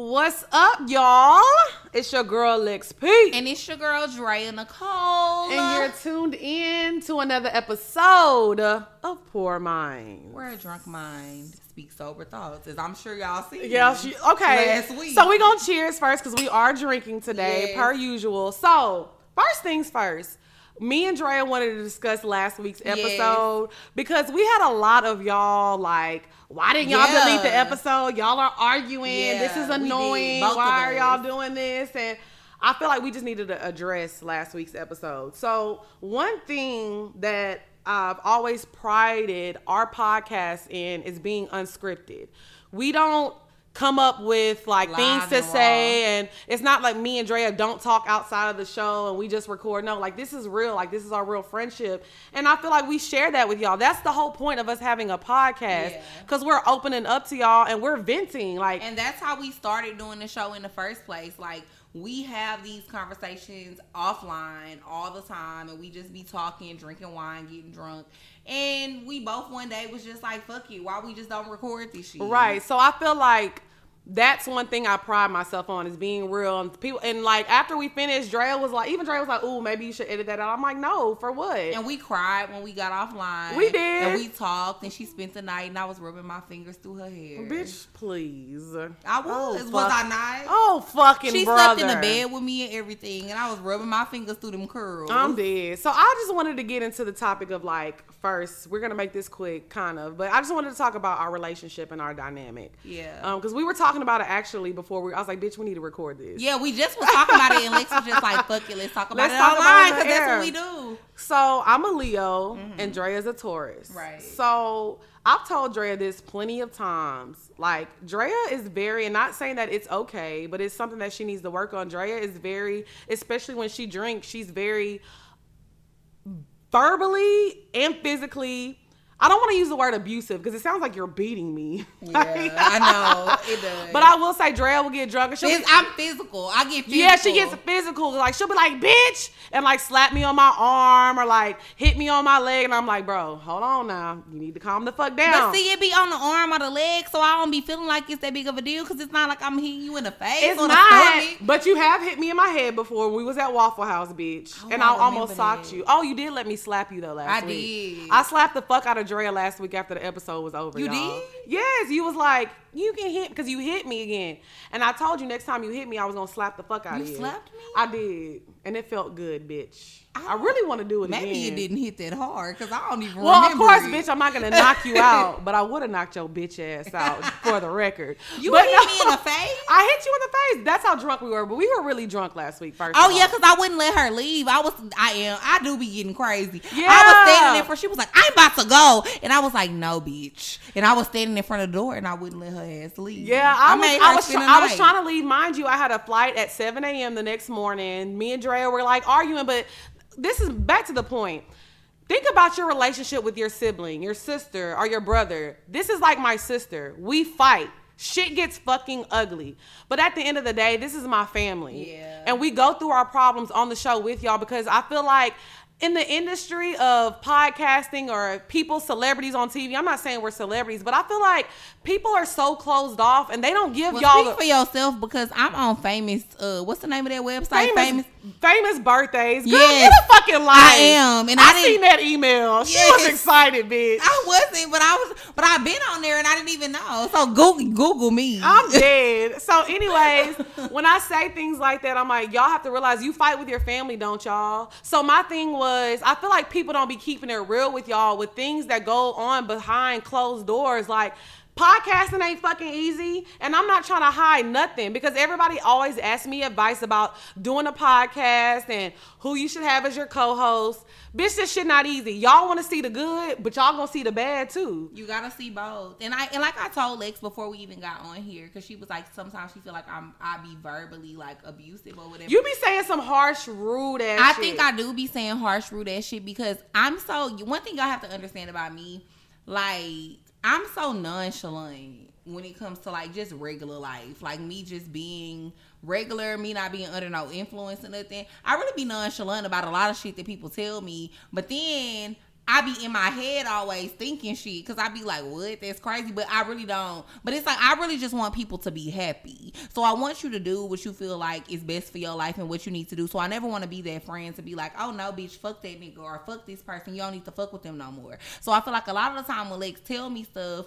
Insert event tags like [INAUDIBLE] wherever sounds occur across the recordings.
What's up, y'all? It's your girl Lex P. And it's your girl Drea Nicole. And you're tuned in to another episode of Pour Mind. Where a drunk mind speaks sober thoughts, as I'm sure y'all see. Yeah, she, okay. Last week. So we're gonna cheers first because we are drinking today, Yes. per usual. So first things first. Me and Drea wanted to discuss last week's Yes. episode because we had a lot of y'all like, why didn't y'all Yeah. delete the episode? Y'all are arguing. this is annoying. Why are y'all doing this? And I feel like we just needed to address last week's episode. So one thing that I've always prided our podcast in is being unscripted. We don't come up with like things to say and it's not like me and Drea don't talk outside of the show and we just record. No, like this is real. Like this is our real friendship. And I feel like we share that with y'all. That's the whole point of us having a podcast. Yeah. Cause we're opening up to y'all and we're venting. Like And that's how we started doing the show in the first place. Like we have these conversations offline all the time, and we just be talking, drinking wine, getting drunk. And we both one day was just like, "Fuck you! Why we just don't record this shit?" Right. So I feel like that's one thing I pride myself on is being real. And people and like after we finished, Drea was like, even Drea was like, "Ooh, maybe you should edit that out." I'm like, "No, for what?" And we cried when we got offline. We did. And we talked, and she spent the night, and I was rubbing my fingers through her hair. Bitch, please. I was. Oh, was. I not? Oh fucking she brother. slept in the bed with me and everything, and I was rubbing my fingers through them curls. I'm dead. So I just wanted to get into the topic of like first, we're gonna make this quick, kind of, but I just wanted to talk about our relationship and our dynamic. Yeah. Um, because we were talking about it actually before we. I was like, bitch, we need to record this. Yeah, we just was talking about it, and Lex was just like, "Fuck it, let's talk about Let's it talk online because that's what we do." So I'm a Leo and Drea's a Taurus. Mm-hmm. Right. So I've told Drea this plenty of times. Like Drea is very, and not saying that it's okay, but it's something that she needs to work on. Drea is very, especially when she drinks, she's very verbally and physically. I don't want to use the word abusive because it sounds like you're beating me. [LAUGHS] Yeah, I know it does. But I will say Drea will get drunk and she'll be, It's- I'm physical. I get physical. yeah, she gets physical. Like she'll be like, "Bitch," and like slap me on my arm or like hit me on my leg, and I'm like, "Bro, hold on now. You need to calm the fuck down." But see, it be on the arm or the leg, so I don't be feeling like it's that big of a deal because it's not like I'm hitting you in the face it's not. But you have hit me in my head before. We was at Waffle House, bitch, Oh, and I I, almost socked you. Oh, you did let me slap you though last I week. did. I slapped the fuck out of Drea last week after the episode was over. You y'all. did? Yes, you was like, you can hit because you hit me again, and I told you next time you hit me, I was gonna slap the fuck out You of you. You slapped me? I did, and it felt good, bitch. I, I- really want to do it again. Maybe again. it didn't hit that hard because I don't even Well, of course, it. bitch, I'm not gonna knock you [LAUGHS] out, but I would have knocked your bitch ass out for the record. [LAUGHS] You but hit no, me in the face. [LAUGHS] I hit you in the face. That's how drunk we were, but we were really drunk last week. First, Oh yeah, because I wouldn't let her leave. I was, I am, I do be getting crazy. Yeah. I was standing there for. She was like, "I'm about to go," and I was like, "No, bitch." And I was standing in front of the door, and I wouldn't let her ass leave. Yeah, I, was. I was, spend try- the I was trying to leave. Mind you, I had a flight at 7 a.m. the next morning. Me and Drea were like arguing, but this is back to the point. Think about your relationship with your sibling, your sister, or your brother. This is like my sister. We fight. Shit gets fucking ugly. But at the end of the day, this is my family. Yeah. And we go through our problems on the show with y'all because I feel like in the industry of podcasting or people, celebrities on TV, I'm not saying we're celebrities, but I feel like people are so closed off and they don't give Well, y'all speak for yourself because I'm on famous. Uh, what's the name of that website? famous, famous birthdays. Girl, Yes. a fucking lie. I am, and I didn't- seen that email. She Yes. was excited, bitch. I wasn't, but I was, but I've been on there and I didn't even know. So Google, Google me. I'm [LAUGHS] dead. So, anyways, when I say things like that, I'm like, y'all have to realize you fight with your family, don't y'all? So, my thing was, I feel like people don't be keeping it real with y'all with things that go on behind closed doors. Like, podcasting ain't fucking easy. And I'm not trying to hide nothing because everybody always asks me advice about doing a podcast and who you should have as your co host. Bitch, this shit not easy. Y'all want to see the good, but y'all gonna see the bad too. You gotta see both, and I and like I told Lex before we even got on here, because she was like, sometimes she feel like I'm I be verbally like abusive or whatever. You be saying some harsh, rude ass shit. I shit. think I do be saying harsh, rude ass shit because I'm so. One thing y'all have to understand about me, like I'm so nonchalant when it comes to like just regular life, like me just being regular, me not being under no influence or nothing. I really be nonchalant about a lot of shit that people tell me, but then I be in my head always thinking shit because I be like, what? That's crazy. But I really don't. But it's like, I really just want people to be happy. So I want you to do what you feel like is best for your life and what you need to do. So I never want to be that friend to be like, oh no, bitch, fuck that nigga or fuck this person. You don't need to fuck with them no more. So I feel like a lot of the time when Lex tell me stuff,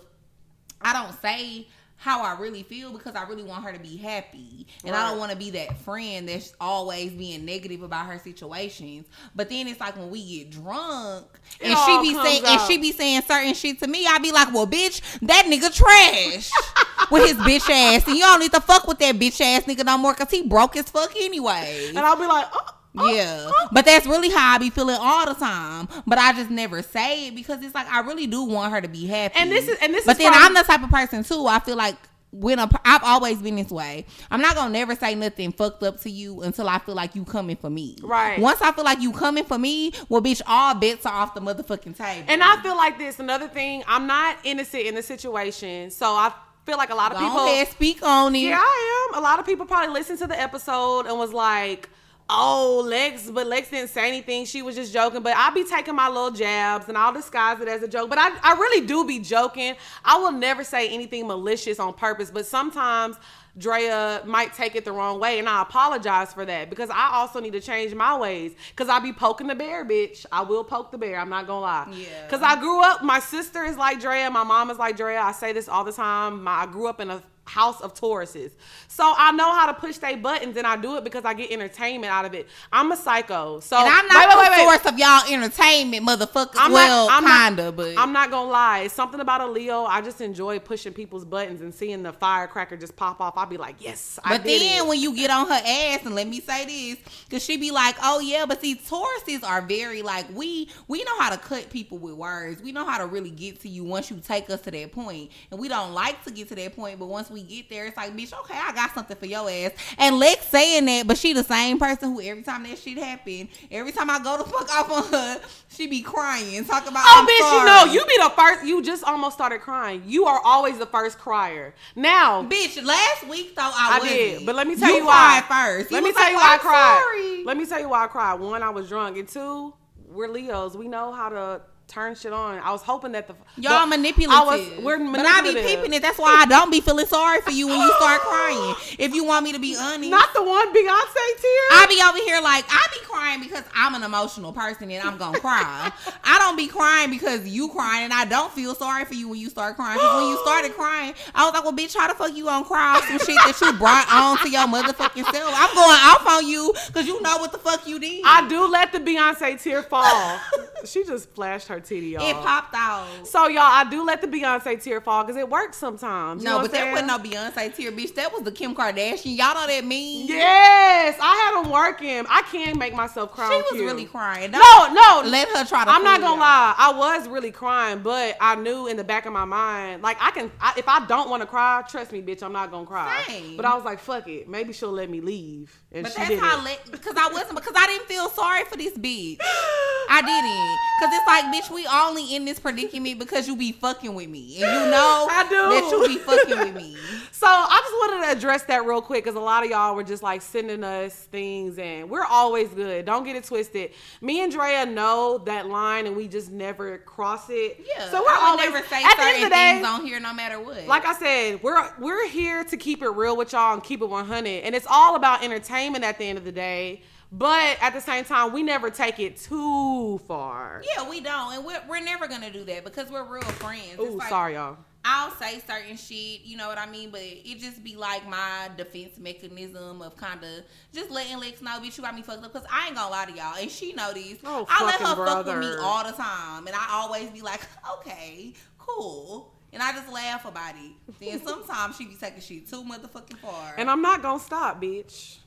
I don't say how I really feel because I really want her to be happy. And right. I don't want to be that friend that's always being negative about her situations. But then it's like when we get drunk and she be saying and she be saying certain shit to me, I be like, Well, bitch, that nigga trash [LAUGHS] with his bitch ass. And you don't need to fuck with that bitch ass nigga no more because he broke his fuck anyway. And I'll be like, oh. Oh, yeah, oh. but that's really how I be feeling all the time. But I just never say it because it's like I really do want her to be happy. And this is and this. Is But then I'm the type of person too. I feel like when I've always been this way. I'm not gonna never say nothing fucked up to you until I feel like you coming for me. Right. Once I feel like you coming for me, well, bitch, all bets are off the motherfucking table. And I feel like this. Another thing, I'm not innocent in the situation, so I feel like a lot of Go people ahead, speak on it. Yeah, I am. A lot of people probably listened to the episode and was like oh Lex, but Lex didn't say anything. She was just joking. But I'll be taking my little jabs and I'll disguise it as a joke. But I, I really do be joking. I will never say anything malicious on purpose. But sometimes Drea might take it the wrong way, and I apologize for that because I also need to change my ways. Cause I be poking the bear, bitch. I will poke the bear. I'm not gonna lie. Yeah. Cause I grew up. My sister is like Drea. My mom is like Drea. I say this all the time. My, I grew up in a house of Tauruses. So I know how to push their buttons and I do it because I get entertainment out of it. I'm a psycho. So and I'm not wait, wait, wait, the source of y'all entertainment, motherfuckers. I'm well, not, I'm kinda, not, but I'm not gonna lie. It's something about a Leo. I just enjoy pushing people's buttons and seeing the firecracker just pop off. I'll be like, yes, I But then it. when you get on her ass and let me say this, because she be like, oh yeah, but see, Tauruses are very like we we know how to cut people with words. We know how to really get to you once you take us to that point, and we don't like to get to that point, but once we get there, it's like bitch, okay, I got something for your ass. And Lex saying that, but she the same person who every time that shit happen, every time I go to fuck off on her, she be crying, talk about. Oh, bitch, sorry. you know, you be the first. You just almost started crying. You are always the first crier. Now, bitch, last week though I, I did, but let me tell you, you why. First, let me tell like, you why I cried. Sorry. Let me tell you why I cried. One, I was drunk, and two, we're Leos. We know how to turn shit on. I was hoping that the y'all the, manipulative. I was, we're manipulative. But I be peeping it. That's why I don't be feeling sorry for you when you start crying. If you want me to be honest, not the one Beyonce tear. I be over here like I be crying because I'm an emotional person and I'm gonna cry. I don't be crying because you crying and I don't feel sorry for you when you start crying. Because when you started crying, I was like, well, bitch, how the fuck you gonna cry off some shit that you brought on to your motherfucking self? I'm going off on you because you know what the fuck you did. I do let the Beyonce tear fall. [LAUGHS] she just flashed her titty, y'all. It popped out. So y'all, I do let the Beyonce tear fall because it works sometimes. no, but that wasn't no Beyonce tear, bitch. That was the Kim Kardashian. Y'all know that mean? Yes, I had them working. I can't make myself cry. She was really crying. No, no, let her try to. I'm not gonna lie. I was really crying, but I knew in the back of my mind, like I can, I, if I don't want to cry, trust me, bitch, I'm not gonna cry. Same. But I was like, fuck it, maybe she'll let me leave. And but she that's didn't. how let because I wasn't because I didn't feel sorry for this bitch. [GASPS] I didn't because it's like bitch, we only in this predicament because you be fucking with me and you know [LAUGHS] I do. that you be fucking with me. [LAUGHS] So I just wanted to address that real quick because a lot of y'all were just like sending us things and we're always good. Don't get it twisted. Me and Drea know that line and we just never cross it. Yeah. So we're always never say at certain the end of the day, things on here no matter what. Like I said, we're we're here to keep it real with y'all and keep it 100 and it's all about entertainment at the end of the day. But at the same time, we never take it too far. Yeah, we don't, and we're, we're never gonna do that because we're real friends. Ooh, like, sorry, y'all. I'll say certain shit, you know what I mean, but it just be like my defense mechanism of kind of just letting Lex know, bitch, you got me fucked up. Cause I ain't gonna lie to y'all, and she know this. Oh, I let her brother. fuck with me all the time, and I always be like, [LAUGHS] okay, cool. And I just laugh about it. Then sometimes she be taking shit too motherfucking far. And I'm not gonna stop, bitch.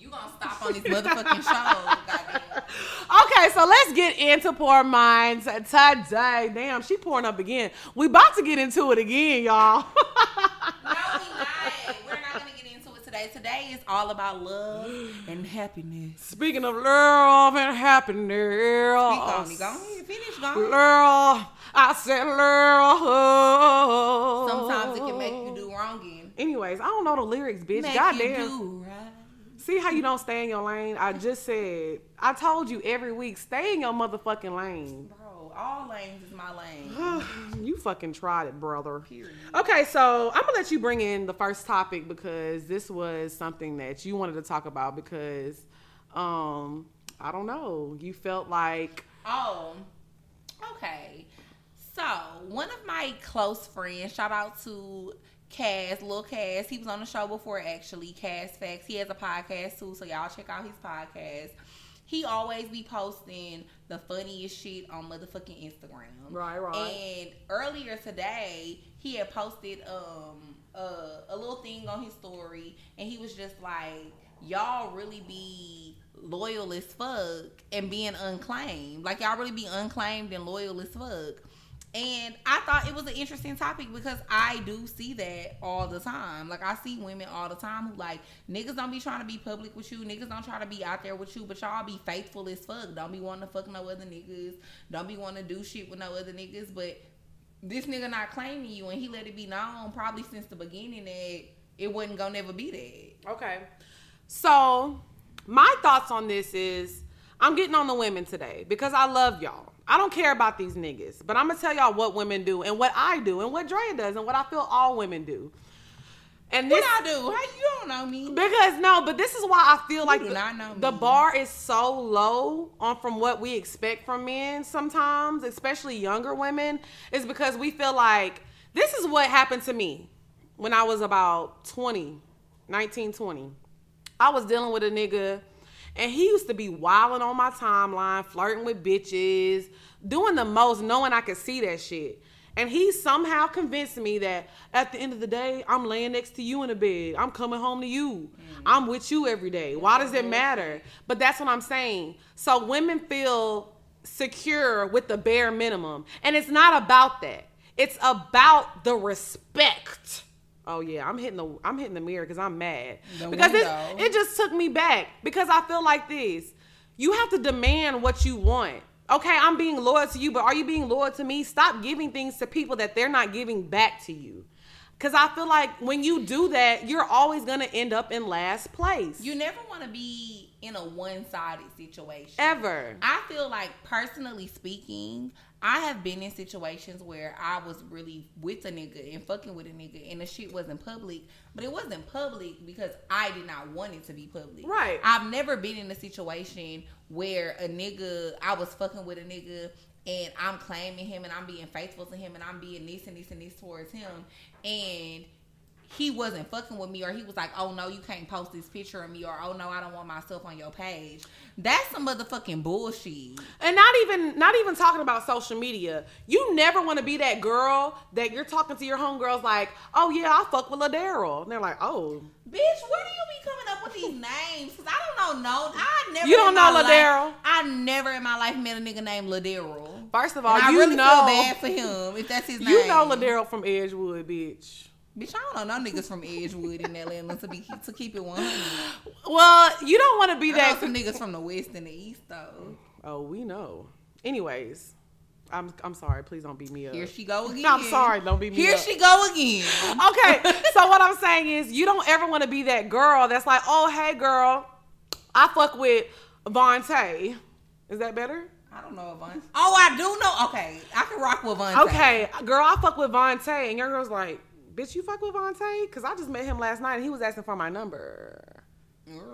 You gonna stop on this motherfucking show, goddamn. Okay, so let's get into Pour Minds today. Damn, she pouring up again. We about to get into it again, y'all. [LAUGHS] no, we not. We're not gonna get into it today. Today is all about love and happiness. Speaking of love and happiness. Speak on me. Go ahead. Finish. Go ahead. Love. I said love. Sometimes it can make you do wrong. Anyways, I don't know the lyrics, bitch. Make Goddamn. Right. See how you don't stay in your lane? I just said, I told you every week, stay in your motherfucking lane. Bro, All lanes is my lane. [SIGHS] you fucking tried it, brother. Period. Okay, so I'm gonna let you bring in the first topic because this was something that you wanted to talk about because, um, I don't know, you felt like Oh, okay. So one of my close friends, shout out to Cass, Lil Cass. He was on the show before actually. Cass Facts. He has a podcast too, so y'all check out his podcast. He always be posting the funniest shit on motherfucking Instagram. Right, right. And earlier today, he had posted um a, a little thing on his story, and he was just like, "Y'all really be loyal as fuck and being unclaimed. Like y'all really be unclaimed and loyal as fuck." And I thought it was an interesting topic because I do see that all the time. Like I see women all the time who like niggas don't be trying to be public with you. Niggas don't try to be out there with you, but y'all be faithful as fuck. Don't be wanting to fuck no other niggas. Don't be wanting to do shit with no other niggas. But this nigga not claiming you, and he let it be known probably since the beginning that it wasn't gonna never be that. Okay. So, my thoughts on this is I'm getting on the women today because I love y'all. I don't care about these niggas, but I'm gonna tell y'all what women do and what I do and what Drea does and what I feel all women do. And this, What I do? How you don't know me? because no, but this is why I feel like the, the bar is so low on from what we expect from men sometimes, especially younger women, is because we feel like this is what happened to me when I was about 20, 19, 20. I was dealing with a nigga and he used to be wilding on my timeline, flirting with bitches, doing the most, knowing I could see that shit. And he somehow convinced me that at the end of the day, I'm laying next to you in the bed. I'm coming home to you. Mm-hmm. I'm with you every day. Why does it matter? But that's what I'm saying. So women feel secure with the bare minimum. And it's not about that. It's about the respect. Oh yeah, I'm hitting the I'm hitting the mirror because I'm mad The because it, it just took me back because I feel like this. You have to demand what you want. Okay, I'm being loyal to you, but are you being loyal to me? Stop giving things to people that they're not giving back to you. Cause I feel like when you do that, you're always gonna end up in last place. You never want to be in a one-sided situation. ever. I feel like personally speaking, I have been in situations where I was really with a nigga and fucking with a nigga and the shit wasn't public, but it wasn't public because I did not want it to be public. Right. I've never been in a situation where a nigga I was fucking with a nigga and I'm claiming him and I'm being faithful to him and I'm being this and this and this towards him and he wasn't fucking with me or he was like, oh no, you can't post this picture of me or oh no, I don't want myself on your page. That's some motherfucking bullshit. And not even not even talking about social media. You never want to be that girl that you're talking to your homegirls like, oh yeah, I fuck with Ladero. And they're like, oh. Bitch, where do you be coming up with these names? Cause I don't know. No, I never. You don't know Ladero? life- I never in my life met a nigga named Ladero. First of all, And I you really know feel bad for him if that's his name. you know Ladero from Edgewood, bitch. Bitch, I don't know no niggas from Edgewood in Atlanta to be to keep it one hundred. Well, you don't want to be I know that. some niggas from the west and the east though. Oh, we know. Anyways, I'm I'm sorry. Please don't beat me up. Here she go again. [LAUGHS] No, I'm sorry. Don't beat me Here up. she go again. [LAUGHS] okay, so what I'm saying is, you don't ever want to be that girl that's like, oh, hey, girl, I fuck with Vontae. Is that better? I don't know Avon. Oh, I do know. Okay, I can rock with Von. Okay, girl, I fuck with Vontae, and your girl's like, bitch, you fuck with Vontae? Because I just met him last night, and he was asking for my number,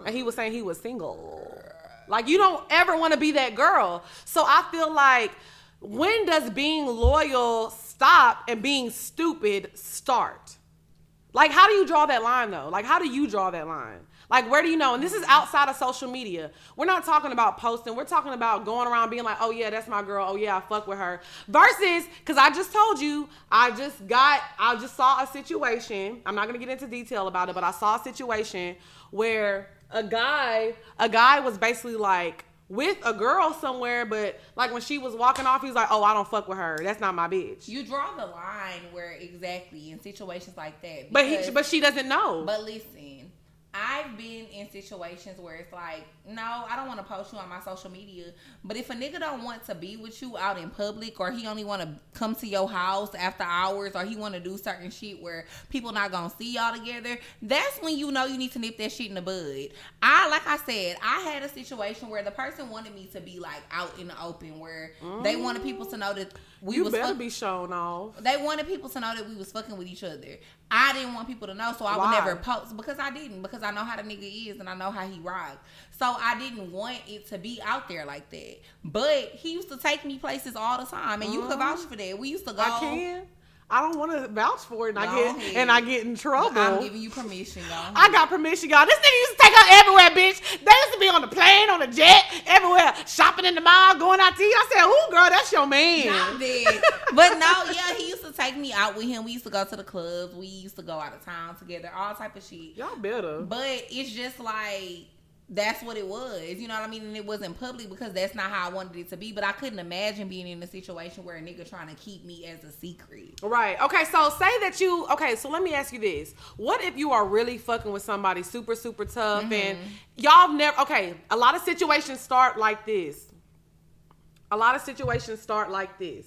and he was saying he was single. Like, you don't ever want to be that girl. So I feel like, when does being loyal stop and being stupid start? Like, how do you draw that line though? Like, how do you draw that line? Like, where do you know? And this is outside of social media. We're not talking about posting. We're talking about going around being like, oh, yeah, that's my girl. Oh, yeah, I fuck with her. Versus, because I just told you, I just got, I just saw a situation. I'm not going to get into detail about it, but I saw a situation where a guy, a guy was basically like, with a girl somewhere, but like when she was walking off, he's like, "Oh, I don't fuck with her. That's not my bitch." You draw the line where exactly in situations like that. But he, but she doesn't know. But listen, I've been in situations where it's like, no, I don't want to post you on my social media. But if a nigga don't want to be with you out in public, or he only want to come to your house after hours, or he want to do certain shit where people not gonna see y'all together, that's when you know you need to nip that shit in the bud. I, like I said, I had a situation where the person wanted me to be like out in the open, where mm. they wanted people to know that we you was better fuck- be shown off. They wanted people to know that we was fucking with each other. I didn't want people to know, so I Why? would never post because I didn't because I know how the nigga is and I know how he rocks. So I didn't want it to be out there like that. But he used to take me places all the time, and mm-hmm. you could vouch for that. We used to go. I can. I don't want to vouch for it, and I get ahead. and I get in trouble. I'm giving you permission, y'all. I got permission, y'all. This nigga used to take her everywhere, bitch. They used to be on the plane, on the jet, everywhere, shopping in the mall, going out to eat. I said, "Ooh, girl, that's your man." Not dead. but no, yeah, he used to take me out with him. We used to go to the clubs. We used to go out of town together, all type of shit. Y'all better. But it's just like that's what it was. You know what I mean? And it wasn't public because that's not how I wanted it to be. But I couldn't imagine being in a situation where a nigga trying to keep me as a secret. Right. Okay. So say that you. Okay. So let me ask you this: What if you are really fucking with somebody super super tough mm-hmm. and y'all never? Okay. A lot of situations start like this. A lot of situations start like this.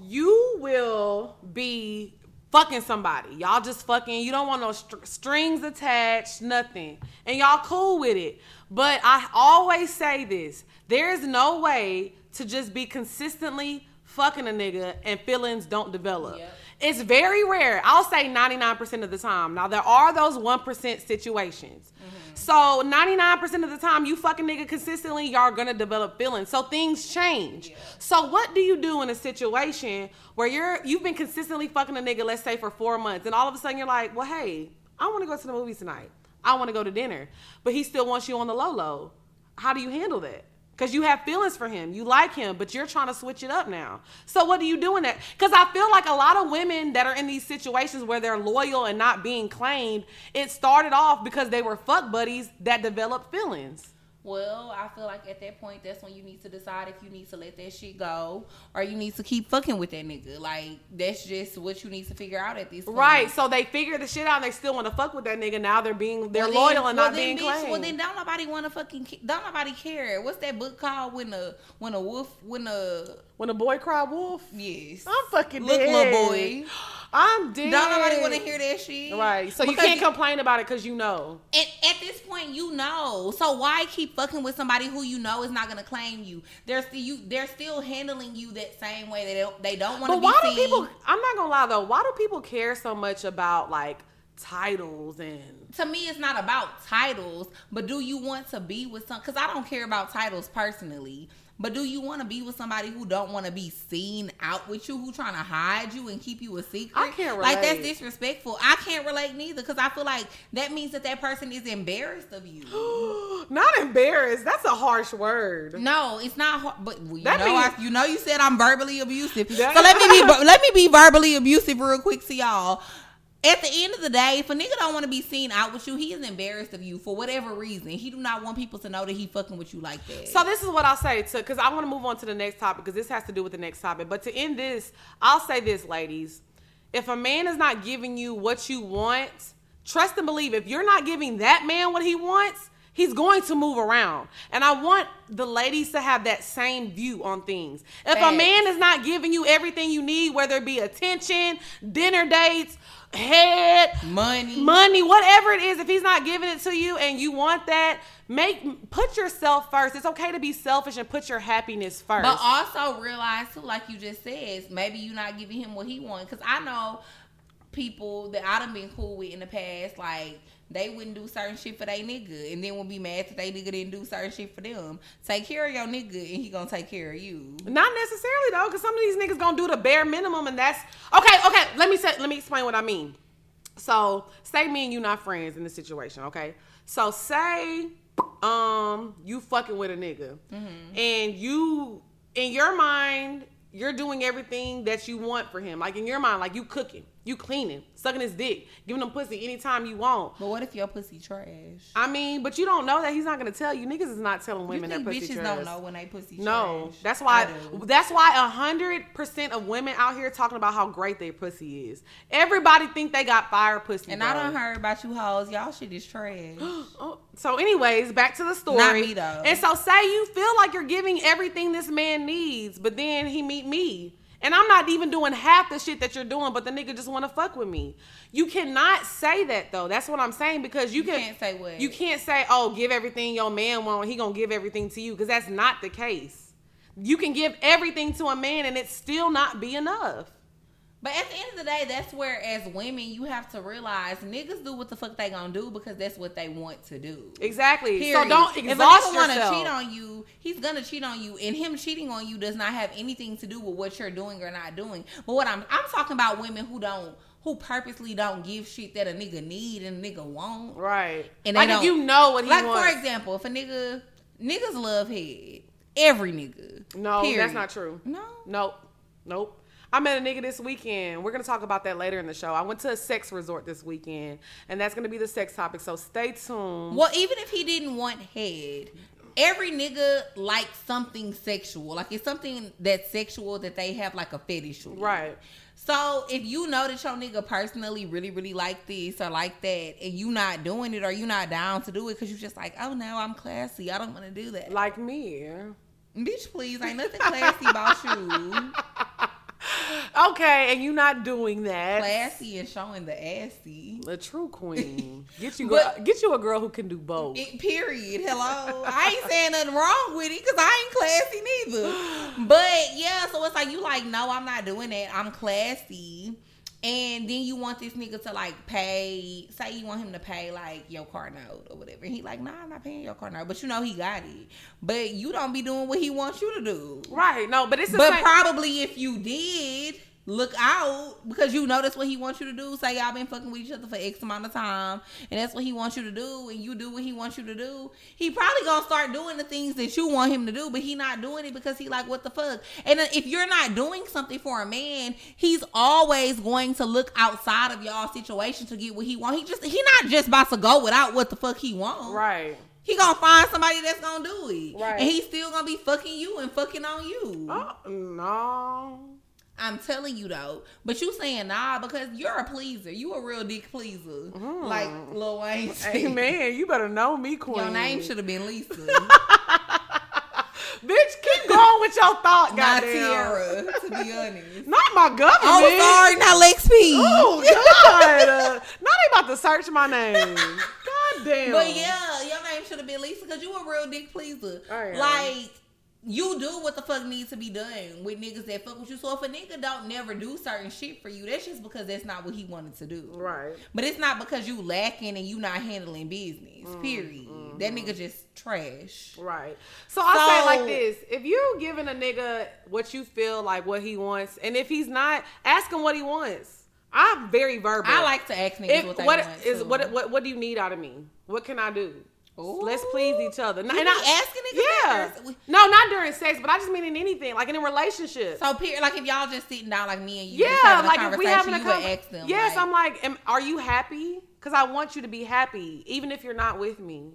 You will be fucking somebody. Y'all just fucking. You don't want no str- strings attached, nothing. And y'all cool with it. But I always say this there is no way to just be consistently fucking a nigga and feelings don't develop. Yep. It's very rare. I'll say 99% of the time. Now, there are those 1% situations. Mm-hmm. So, 99% of the time, you fucking nigga consistently, y'all gonna develop feelings. So, things change. So, what do you do in a situation where you're, you've been consistently fucking a nigga, let's say for four months, and all of a sudden you're like, well, hey, I wanna go to the movies tonight. I wanna go to dinner. But he still wants you on the low low. How do you handle that? Because you have feelings for him. You like him, but you're trying to switch it up now. So what do you do in that? Because I feel like a lot of women that are in these situations where they're loyal and not being claimed, it started off because they were fuck buddies that developed feelings. Well, I feel like at that point, that's when you need to decide if you need to let that shit go or you need to keep fucking with that nigga. Like that's just what you need to figure out at this point. Right. So they figure the shit out. and They still want to fuck with that nigga. Now they're being they're well, loyal then, and well, not being bitch, claimed. Well, then don't nobody want to fucking don't nobody care. What's that book called? When a when a wolf when a when a boy cry wolf. Yes. I'm fucking Look, dead. little boy. I'm dead. Don't nobody want to hear that shit. Right. So because you can't complain about it because you know. And at this point, you know. So why keep fucking with somebody who you know is not gonna claim you? They're still you. They're still handling you that same way. They don't. They don't want to be why seen. Do people, I'm not gonna lie though. Why do people care so much about like? titles and to me it's not about titles but do you want to be with some because i don't care about titles personally but do you want to be with somebody who don't want to be seen out with you, who trying to hide you and keep you a secret? I can't relate. Like that's disrespectful. I can't relate neither because I feel like that means that that person is embarrassed of you. [GASPS] not embarrassed. That's a harsh word. No, it's not. But you that know, means, I, you know, you said I'm verbally abusive. so let me be [LAUGHS] let me be verbally abusive real quick to y'all at the end of the day, if a nigga don't want to be seen out with you, he is embarrassed of you for whatever reason. He do not want people to know that he fucking with you like that. So this is what I'll say to because I want to move on to the next topic because this has to do with the next topic. But to end this, I'll say this, ladies: if a man is not giving you what you want, trust and believe. If you're not giving that man what he wants, He's going to move around. And I want the ladies to have that same view on things. If a man is not giving you everything you need, whether it be attention, dinner dates, head, money, money, whatever it is, if he's not giving it to you and you want that, make put yourself first. It's okay to be selfish and put your happiness first. But also realize too, like you just said, maybe you're not giving him what he wants. Because I know people that I've been cool with in the past, like they wouldn't do certain shit for their nigga, and then we'll be mad that they nigga didn't do certain shit for them. Take care of your nigga, and he gonna take care of you. Not necessarily though, because some of these niggas gonna do the bare minimum, and that's okay. Okay, let me say, let me explain what I mean. So, say me and you not friends in this situation, okay? So, say um you fucking with a nigga, mm-hmm. and you in your mind you're doing everything that you want for him. Like in your mind, like you cooking. You cleaning, sucking his dick, giving him pussy anytime you want. But what if your pussy trash? I mean, but you don't know that he's not gonna tell you. Niggas is not telling You women think that pussy bitches trash. don't know when they pussy No, trash? that's why. That's why a hundred percent of women out here talking about how great their pussy is. Everybody think they got fire pussy. And I bro. don't heard about you hoes. Y'all shit is trash. [GASPS] Oh, so, anyways, back to the story. Not me, though. And so, say you feel like you're giving everything this man needs, but then he meet me, and I'm not even doing half the shit that you're doing, but the nigga just want to fuck with me. You cannot say that though. That's what I'm saying because you, You can, can't say what? You can't say, "Oh, give everything your man want. He gonna give everything to you," because that's not the case. You can give everything to a man, and it still not be enough. But at the end of the day, that's where as women you have to realize niggas do what the fuck they gonna do because that's what they want to do. Exactly. Period. So don't exhaust if a nigga wanna cheat on you, he's gonna cheat on you, and him cheating on you does not have anything to do with what you're doing or not doing. But what I'm I'm talking about women who don't who purposely don't give shit that a nigga need and a nigga want. right. And they like if you know what he like wants. for example, if a nigga niggas love head, every nigga. No, Period. that's not true. No. Nope. Nope. I met a nigga this weekend. We're gonna talk about that later in the show. I went to a sex resort this weekend, and that's gonna be the sex topic. So stay tuned. Well, even if he didn't want head, every nigga likes something sexual. Like it's something that's sexual that they have like a fetish with. Right. So if you know that your nigga personally really, really like this or like that, and you not doing it or you not down to do it because you're just like, oh no, I'm classy. I don't want to do that. Like me. Bitch, please, ain't nothing classy about you. [LAUGHS] Okay, and you're not doing that. Classy and showing the assy. The true queen. [LAUGHS] Get you But- get you a girl who can do both. It, period. Hello. I ain't saying nothing wrong with it because I ain't classy neither. [GASPS] But yeah, so it's like you like, no, I'm not doing that. I'm classy. And then you want this nigga to like pay, say you want him to pay like your car note or whatever. And he like, nah, I'm not paying your car note. But you know he got it. But you don't be doing what he wants you to do. right. No, but it's But same. probably if you did, look out because you know that's what he wants you to do. Say y'all been fucking with each other for X amount of time, and that's what he wants you to do, and you do what he wants you to do. He probably gonna start doing the things that you want him to do, but he not doing it because he like what the fuck. And if you're not doing something for a man, he's always going to look outside of y'all situation to get what he want. He just he not just about to go without what the fuck he want. right. He gonna find somebody that's gonna do it, Right. and he's still gonna be fucking you and fucking on you. Oh no. I'm telling you though, but you saying nah because you're a pleaser. You a real dick pleaser, like Lil Wayne. Hey man, you better know me, queen. Your name should have been Lisa, [LAUGHS] Bitch, keep going with your thought, not goddamn. Tiara. To be honest. Not my government. Oh, sorry, not Lex P. Oh [LAUGHS] God! Uh, now they about to search my name. [LAUGHS] God damn. But yeah, your name should have been Lisa because you a real dick pleaser. I am. Like you do what the fuck needs to be done with niggas that fuck with you. So if a nigga don't never do certain shit for you, that's just because that's not what he wanted to do. Right. But it's not because you lacking and you not handling business. Mm, period. That nigga just trash. Right. So I say like this: if you giving a nigga what you feel like what he wants, and if he's not, ask him what he wants. I'm very verbal. I like to ask niggas if what they what want. is what what what do you need out of me? What can I do? Ooh. Let's please each other. You And I- asking Yeah. No, not during sex, but I just mean in anything, like in a relationship. So, period, like if y'all just sitting down like me and you, yeah, having like a if we having a conversation. Yes, like, I'm like, am, are you happy? Because I want you to be happy, even if you're not with me.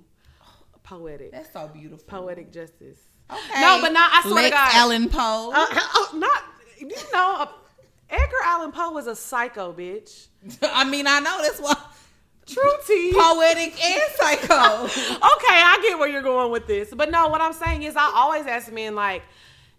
Poetic, That's so beautiful. poetic justice. Okay. No, but not. I swear Lex to God. Allan Poe. Uh, oh, not you know, uh, Edgar Allan Poe was a psycho bitch. [LAUGHS] I mean, I know that's why. True T. Poetic and psycho. [LAUGHS] okay, I get where you're going with this, but no, what I'm saying is, I always ask men like,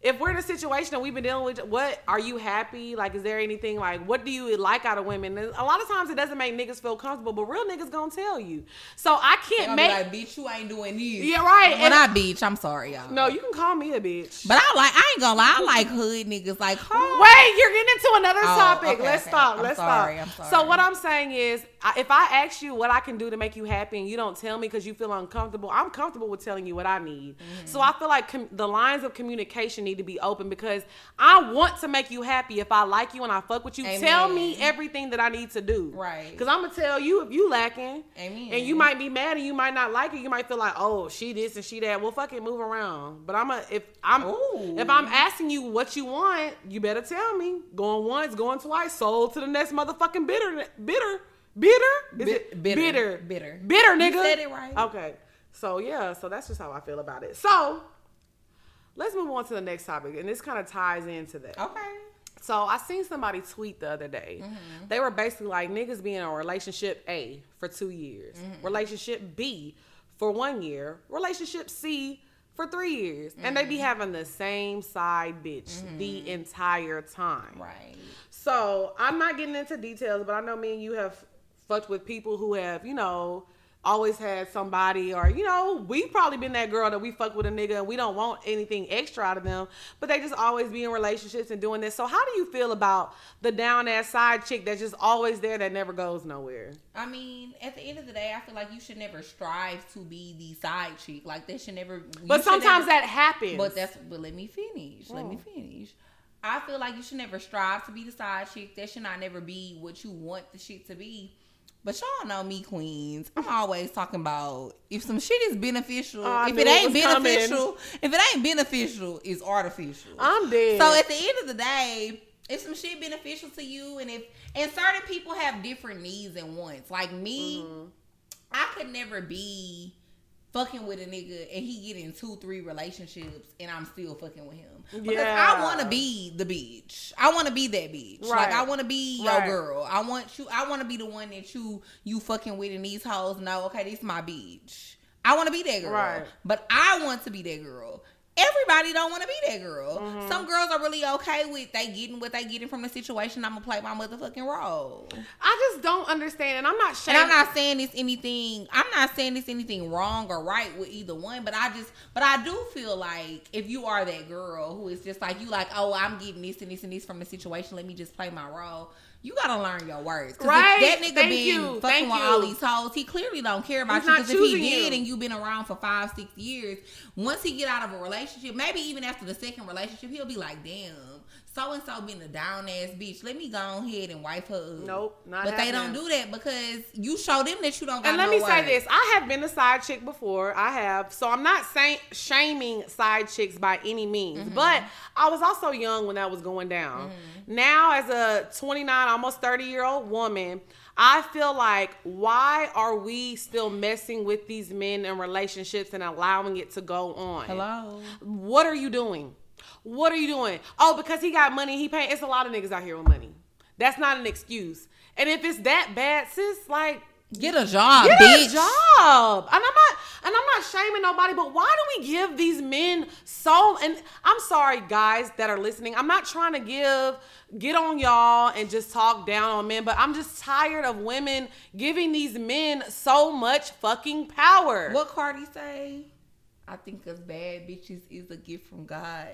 if we're in a situation that we've been dealing with, what are you happy? Like, is there anything like, what do you like out of women? And a lot of times it doesn't make niggas feel comfortable, but real niggas gonna tell you. So I can't make. like, bitch, you ain't doing this. Yeah, right, When and- I bitch, I'm sorry, y'all. no, you can call me a bitch. But I like, I ain't gonna lie, I like hood niggas. Like, huh? Wait, you're getting into another Oh, topic. okay, Let's okay. stop. I'm Let's sorry, stop. I'm sorry. So what I'm saying is, if I ask you what I can do to make you happy and you don't tell me because you feel uncomfortable, I'm comfortable with telling you what I need. Mm-hmm. So I feel like com- the lines of communication need to be open because I want to make you happy. If I like you and I fuck with you, Amen. tell me everything that I need to do. Right. Because I'm gonna tell you if you lacking. Amen. And you might be mad and you might not like it. You might feel like, oh, she this and she that. Well, fucking move around. But I'm a if I'm Ooh. if I'm asking you what you want, you better tell me. Going once, going twice, sold to the next motherfucking bitter, bitter, bitter, Is Bi- it bitter. bitter, Bitter. bitter, You nigga. said it right. Okay, so yeah, so that's just how I feel about it. So let's move on to the next topic, and this kind of ties into that. Okay. So I seen somebody tweet the other day. Mm-hmm. They were basically like niggas being in a relationship A for two years, Mm-hmm. relationship B for one year, relationship C for three years, and they Mm-hmm. be having the same side bitch the entire time. Right. So I'm not getting into details, but I know me and you have fucked with people who have, you know, always had somebody, or you know, we probably been that girl that we fuck with a nigga and we don't want anything extra out of them, but they just always be in relationships and doing this. So how do you feel about the down ass side chick that's just always there that never goes nowhere? I mean, at the end of the day, I feel like you should never strive to be the side chick. Like that should never. But sometimes never- that happens. But that's. But let me finish. Let me mm. finish. I feel like you should never strive to be the side chick. That should not never be what you want the shit to be. But y'all know me, queens. I'm always talking about if some shit is beneficial. Oh, if it it ain't coming. beneficial, if it ain't beneficial, it's artificial. I'm dead. So at the end of the day, if some shit beneficial to you, and if and certain people have different needs and wants. Like me, Mm-hmm. I could never be fucking with a nigga and he get in two, three relationships and I'm still fucking with him. Because Yeah. I want to be the bitch. I want to be that bitch. Right. Like I want to be your Right. girl. I want you. I want to be the one that you you fucking with in these hoes No, Okay, this my bitch. I want to be that girl. Right. But I want to be that girl. Everybody don't want to be that girl. Mm-hmm. Some girls are really okay with they getting what they getting from the situation. I'm gonna play my motherfucking role. I just don't understand, and I'm not And. I'm not saying this anything. I'm not saying this anything wrong or right with either one. But I just, but I do feel like if you are that girl who is just like you, like, oh, I'm getting this and this and this from the situation. Let me just play my role. You gotta learn your words, Right. That nigga Thank been you. fucking Thank with you. all these hoes. He clearly don't care about He's you. Because if he did, you. and you've been around for five, six years, once he get out of a relationship, maybe even after the second relationship, he'll be like, damn. So and so being a down ass bitch. Let me go ahead and wipe her up. Nope, not But they don't do that because you show them that you don't got And let no me say this: I have been a side chick before. I have, so I'm not saying shaming side chicks by any means. Mm-hmm. But I was also young when that was going down. Mm-hmm. Now, as a 29, almost 30 year old woman, I feel like why are we still messing with these men in relationships and allowing it to go on? Hello. What are you doing? What are you doing? Oh, because he got money, he paying. It's a lot of niggas out here with money. That's not an excuse. And if it's that bad, sis, like Get a job, Get bitch. a job. And I'm not and I'm not shaming nobody, but why do we give these men so and I'm sorry guys that are listening. I'm not trying to give get on y'all and just talk down on men, but I'm just tired of women giving these men so much fucking power. What Cardi say? I think us bad bitches is a gift from God.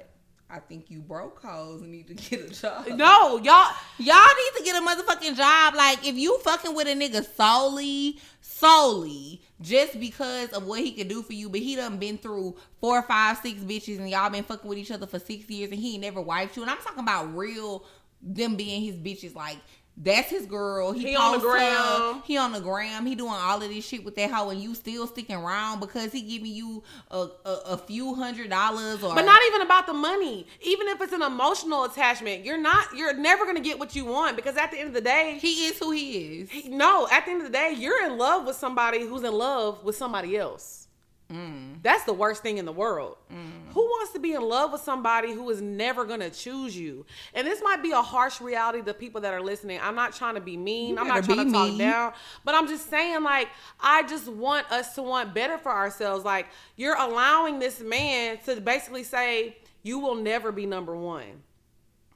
I think you broke hoes and need to get a job. No, y'all Y'all need to get a motherfucking job. Like, if you fucking with a nigga solely, solely, just because of what he could do for you, but he done been through four, five, six bitches and y'all been fucking with each other for six years and he never wiped you. And I'm talking about real, them being his bitches. Like, that's his girl. He, He on the posts her. gram. He on the gram. He doing all of this shit with that hoe, and you still sticking around because he giving you a, a, a few hundred dollars or But not even about the money. Even if it's an emotional attachment, you're not you're never gonna get what you want because at the end of the day, he is who he is. no, at the end of the day, you're in love with somebody who's in love with somebody else. Mm. That's the worst thing in the world. Who wants to be in love with somebody who is never gonna choose you? And this might be a harsh reality to people that are listening. I'm not trying to be mean. You I'm not trying to talk mean. down. But I'm just saying, like, I just want us to want better for ourselves. Like, you're allowing this man to basically say, you will never be number one.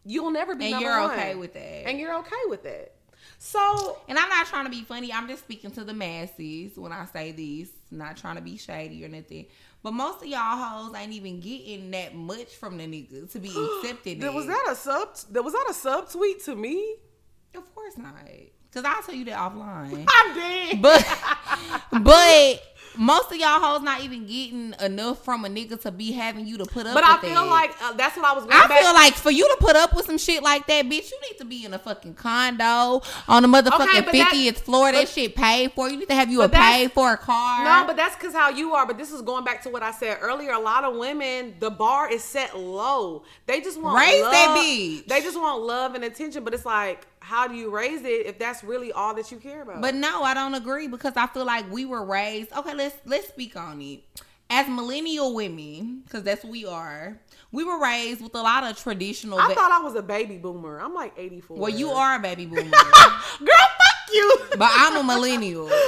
You'll never be And number you're one. okay with that. And you're okay with that. So And I'm not trying to be funny. I'm just speaking to the masses when I say this. Not trying to be shady or nothing. But most of y'all hoes ain't even getting that much from the nigga to be [GASPS] accepted. Was that a sub? Was that a sub tweet to me? Of course not. Cause I'll tell you that offline. [LAUGHS] I'm dead. but [LAUGHS] but most of y'all hoes not even getting enough from a nigga to be having you to put up. But I feel that. like uh, that's what I was. Going I back- feel like for you to put up with some shit like that, bitch, you need to be in a fucking condo on the motherfucking Okay, fiftieth floor. That but- shit paid for. You need to have you a paid for a car. No, but that's because how you are. But this is going back to what I said earlier. A lot of women, the bar is set low. They just want Raise love. that bitch. They just want love and attention. But it's like, how do you raise it if that's really all that you care about? But no, I don't agree because I feel like we were raised. Okay, let's let's speak on it. As millennial women, because that's what we are. We were raised with a lot of traditional. I va- thought I was a baby boomer. I'm like 84. well, you are a baby [LAUGHS] boomer, Girl, fuck you. but I'm a millennial. [LAUGHS]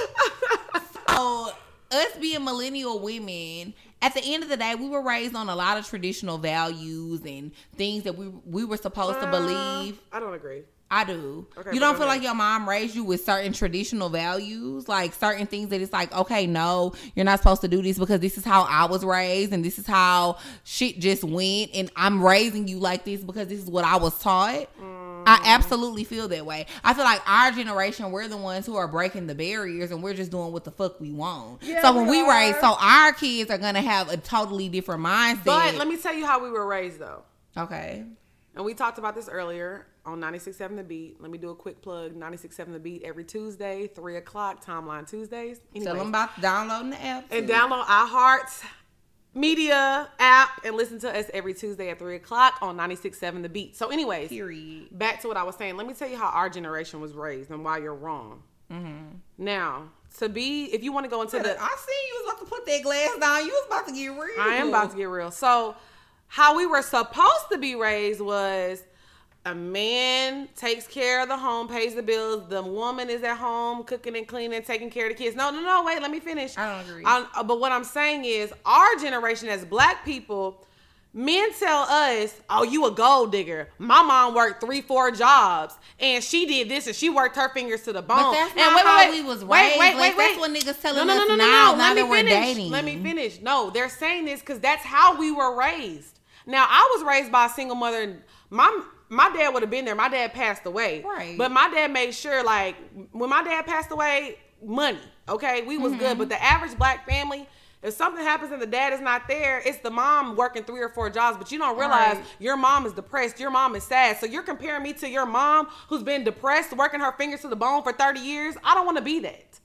So us being millennial women, at the end of the day, we were raised on a lot of traditional values and things that we we were supposed to believe. I don't agree. I do. Okay, you don't feel like your mom raised you with certain traditional values, like certain things that it's like, okay, no, you're not supposed to do this because this is how I was raised and this is how shit just went, and I'm raising you like this because this is what I was taught. Mm. I absolutely feel that way. I feel like our generation, we're the ones who are breaking the barriers and we're just doing what the fuck we want. Yeah, so when we we raise, so our kids are gonna have a totally different mindset. But let me tell you how we were raised, though. okay. And we talked about this earlier on 96.7 The Beat. Let me do a quick plug. 96.7 The Beat every Tuesday, 3 o'clock, Timeline Tuesdays. Tell Anyways. them about downloading the app. and too. download iHeart Media app and listen to us every Tuesday at 3 o'clock on 96.7 The Beat. So, anyways, Period. back to what I was saying. Let me tell you how our generation was raised and why you're wrong. Mm-hmm. Now, to be, if you want to go into the, I see you was about to put that glass down. You was about to get real. I am about to get real. So, how we were supposed to be raised was a man takes care of the home, pays the bills. The woman is at home cooking and cleaning, taking care of the kids. No, no, no. Wait, let me finish. I don't agree. I- uh, but what I'm saying is, our generation as black people, men tell us, "Oh, you a gold digger." My mom worked three, four jobs, and she did this, and she worked her fingers to the bone. But that's and not how we was raised. Wait, wait, like, wait, that's what niggas telling us now, now Let me that we're finish. dating. Let me finish. No, they're saying this because that's how we were raised. Now, I was raised by a single mother. My my dad would have been there. My dad passed away. Right. But my dad made sure, like, when my dad passed away, money. Okay, we was Mm-hmm. good. But the average black family. If something happens and the dad is not there, it's the mom working three or four jobs, but you don't realize Right. your mom is depressed, your mom is sad. So you're comparing me to your mom who's been depressed, working her fingers to the bone for 30 years. I don't want to be that.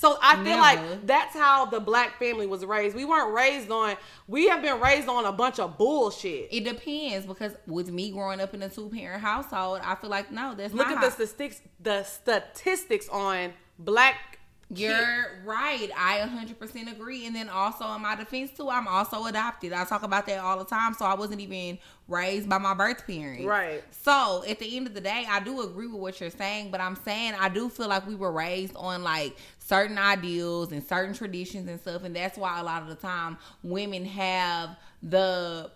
So I feel Never. like that's how the black family was raised. We weren't raised on. We have been raised on a bunch of bullshit. It depends because with me growing up in a two parent household, I feel like no, that's Look at how- the statistics. The statistics on black. You're right. I 100% agree. And then also in my defense too, I'm also adopted. I talk about that all the time. So I wasn't even raised by my birth parents. Right. So at the end of the day, I do agree with what you're saying, but I'm saying I do feel like we were raised on like certain ideals and certain traditions and stuff. And that's why a lot of the time women have the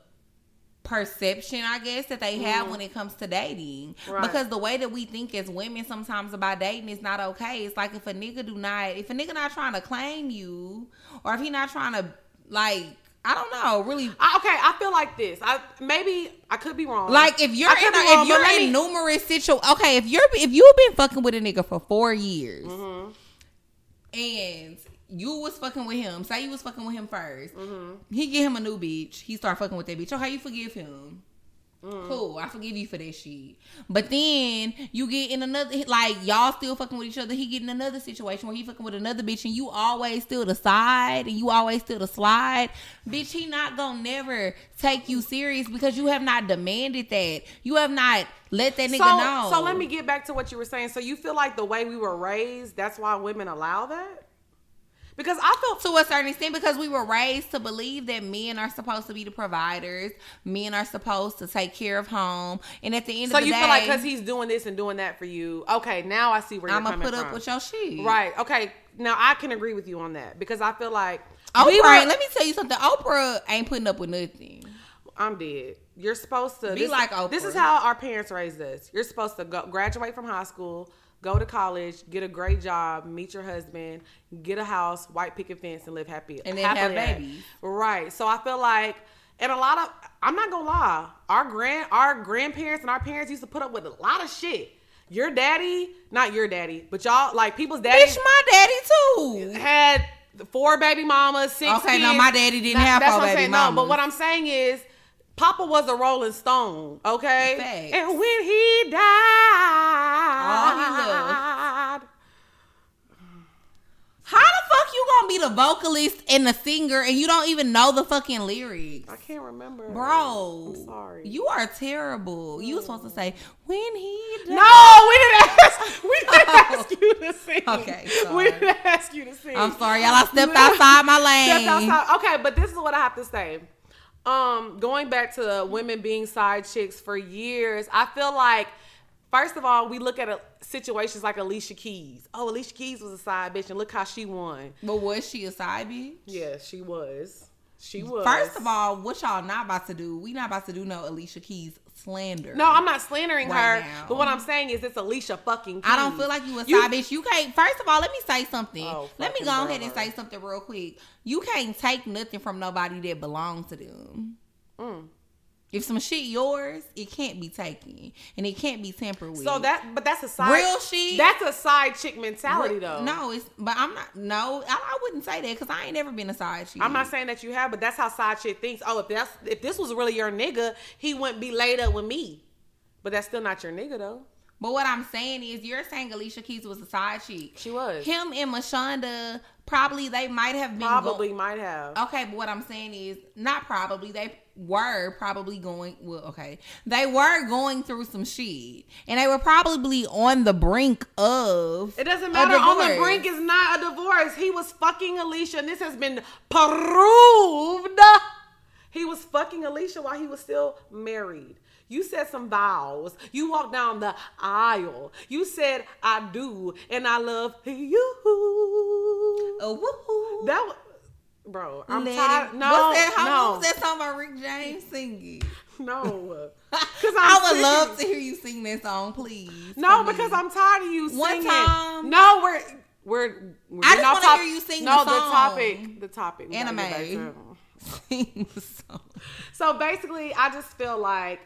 perception, I guess, that they have when it comes to dating. Right. Because the way that we think as women sometimes about dating is not okay. It's like if a nigga do not, if a nigga not trying to claim you, or if he not trying to like, I don't know, really. I, okay, I feel like this. I maybe I could be wrong. Like if you're in, a, wrong, if you're in me- numerous situations, okay, if you're if you've been fucking with a nigga for four years, Mm-hmm. And you was fucking with him, say you was fucking with him 1st Mm-hmm. he get him a new bitch, he start fucking with that bitch. how you forgive him. Mm. Cool, I forgive you for that shit. But then you get in another like y'all still fucking with each other. He get in another situation where he fucking with another bitch, and you always still the side, and you always still the slide. Bitch, he not gonna never take you serious because you have not demanded that. You have not let that nigga so, know. So let me get back to what you were saying. So you feel like the way we were raised, that's why women allow that? Because I feel to a certain extent because we were raised to believe that men are supposed to be the providers, men are supposed to take care of home, and at the end so of the day, so you feel like because he's doing this and doing that for you. Okay, now I see where you're I'm gonna put from. up with your shit, Right. Okay. Now I can agree with you on that because I feel like Oprah, we were- let me tell you something. Oprah ain't putting up with nothing. I'm dead. You're supposed to Be this, like Oprah. This is how our parents raised us. You're supposed to go graduate from high school, go to college, get a great job, meet your husband, get a house, white picket fence, and live happy And then have happily babies. Right. So I feel like, and a lot of I'm not gonna lie, our grand our grandparents and our parents used to put up with a lot of shit. Your daddy, not your daddy, but y'all like people's daddy Bitch, my daddy too. had four baby mamas, six. Okay, kids. no, my daddy didn't That- have That's four what I'm baby saying. No, mamas. but what I'm saying is, Papa was a Rolling Stone. Okay, Facts. and when he died, All he. How the fuck you gonna be the vocalist and the singer and you don't even know the fucking lyrics? I can't remember, Bro, I'm sorry. You are terrible. You were supposed to say when he died. No, we didn't ask. We didn't [LAUGHS] ask you to sing. Okay, we didn't ask you to sing. I'm sorry, y'all. I stepped outside my lane. Stepped outside. Okay, but this is what I have to say. Um, going back to women being side chicks for years, I feel like first of all, we look at a, situations like Alicia Keys. Oh, Alicia Keys was a side bitch, and look how she won. But was she a side bitch? Yeah, she was. She was. First of all, what y'all not about to do? We not about to do no Alicia Keys slander. no, I'm not slandering Right her, now. but what I'm saying is it's Alicia fucking. Keys. I don't feel like you a You- side bitch. You can't. First of all, let me say something. Oh, let me go ahead and say something real quick. You can't take nothing from nobody that belongs to them. Mm. If some shit yours, it can't be taken and it can't be tampered with. So that, but that's a side Real shit? That's a side chick mentality, though. No, it's but I'm not. No, I, I wouldn't say that because I ain't never been a side chick. I'm not saying that you have, but that's how side chick thinks. Oh, if that's if this was really your nigga, he wouldn't be laid up with me. But that's still not your nigga though. But what I'm saying is, you're saying Alicia Keys was a side chick. She was. Him and Mashonda probably they might have been Probably go- might have. Okay, but what I'm saying is not probably. They were probably going well, okay. They were going through some shit. And they were probably on the brink of It doesn't matter. On the brink is not a divorce. He was fucking Alicia, and this has been proved. He was fucking Alicia while he was still married. You said some vows. You walked down the aisle. You said, I do, and I love you. Oh, woo-hoo. That was, bro, I'm Let it- tired. No, What's that, how, no, what was that song by Rick James singing? no. [LAUGHS] Because I would love to hear you sing that song, please. No, for me. because I'm tired of you One singing. time- No, we're we're. we're I just wanna hear you sing No, the the topic. The topic. Anime. to- sing the song. So basically, I just feel like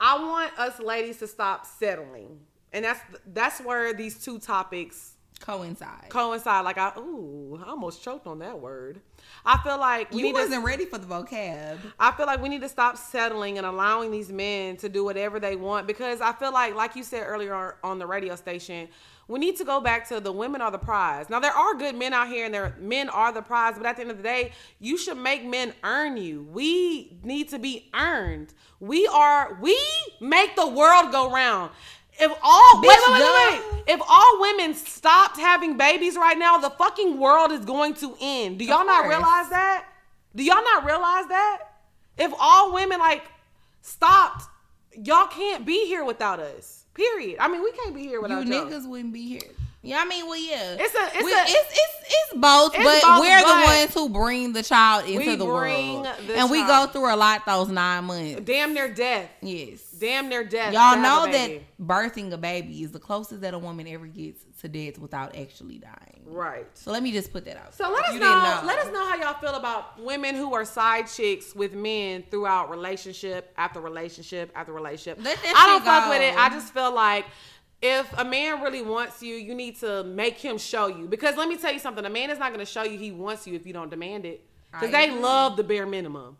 I want us ladies to stop settling, and that's that's where these two topics Coincide. coincide. Like I, ooh, I almost choked on that word. I feel like we you need wasn't ready for the vocab. I feel like we need to stop settling and allowing these men to do whatever they want because I feel like, like you said earlier on the radio station, we need to go back to the women are the prize. Now there are good men out here and there men are the prize, but at the end of the day, you should make men earn you. We need to be earned. We are we make the world go round. If all wait, wait, wait, wait, if all women stopped having babies right now, the fucking world is going to end. Do y'all not realize that? Do y'all not realize that? If all women like stopped, y'all can't be here without us. Period. I mean, we can't be here You without y'all. niggas wouldn't be here. Yeah, I mean, well, yeah. It's a- it's We- a- it's, it's it's both, It's but both, we're but the ones who bring the child into we the bring world, the and we go through a lot those nine months. Damn near death. Yes, Damn near death. y'all know that birthing a baby is the closest that a woman ever gets to death without actually dying. Right. So let me just put that out. So let us know, didn't Let us know how y'all feel about women who are side chicks with men throughout relationship after relationship after relationship. I don't shit fuck with it. I just feel like if a man really wants you, you need to make him show you. Because let me tell you something: a man is not going to show you he wants you if you don't demand it. Because they love the bare minimum.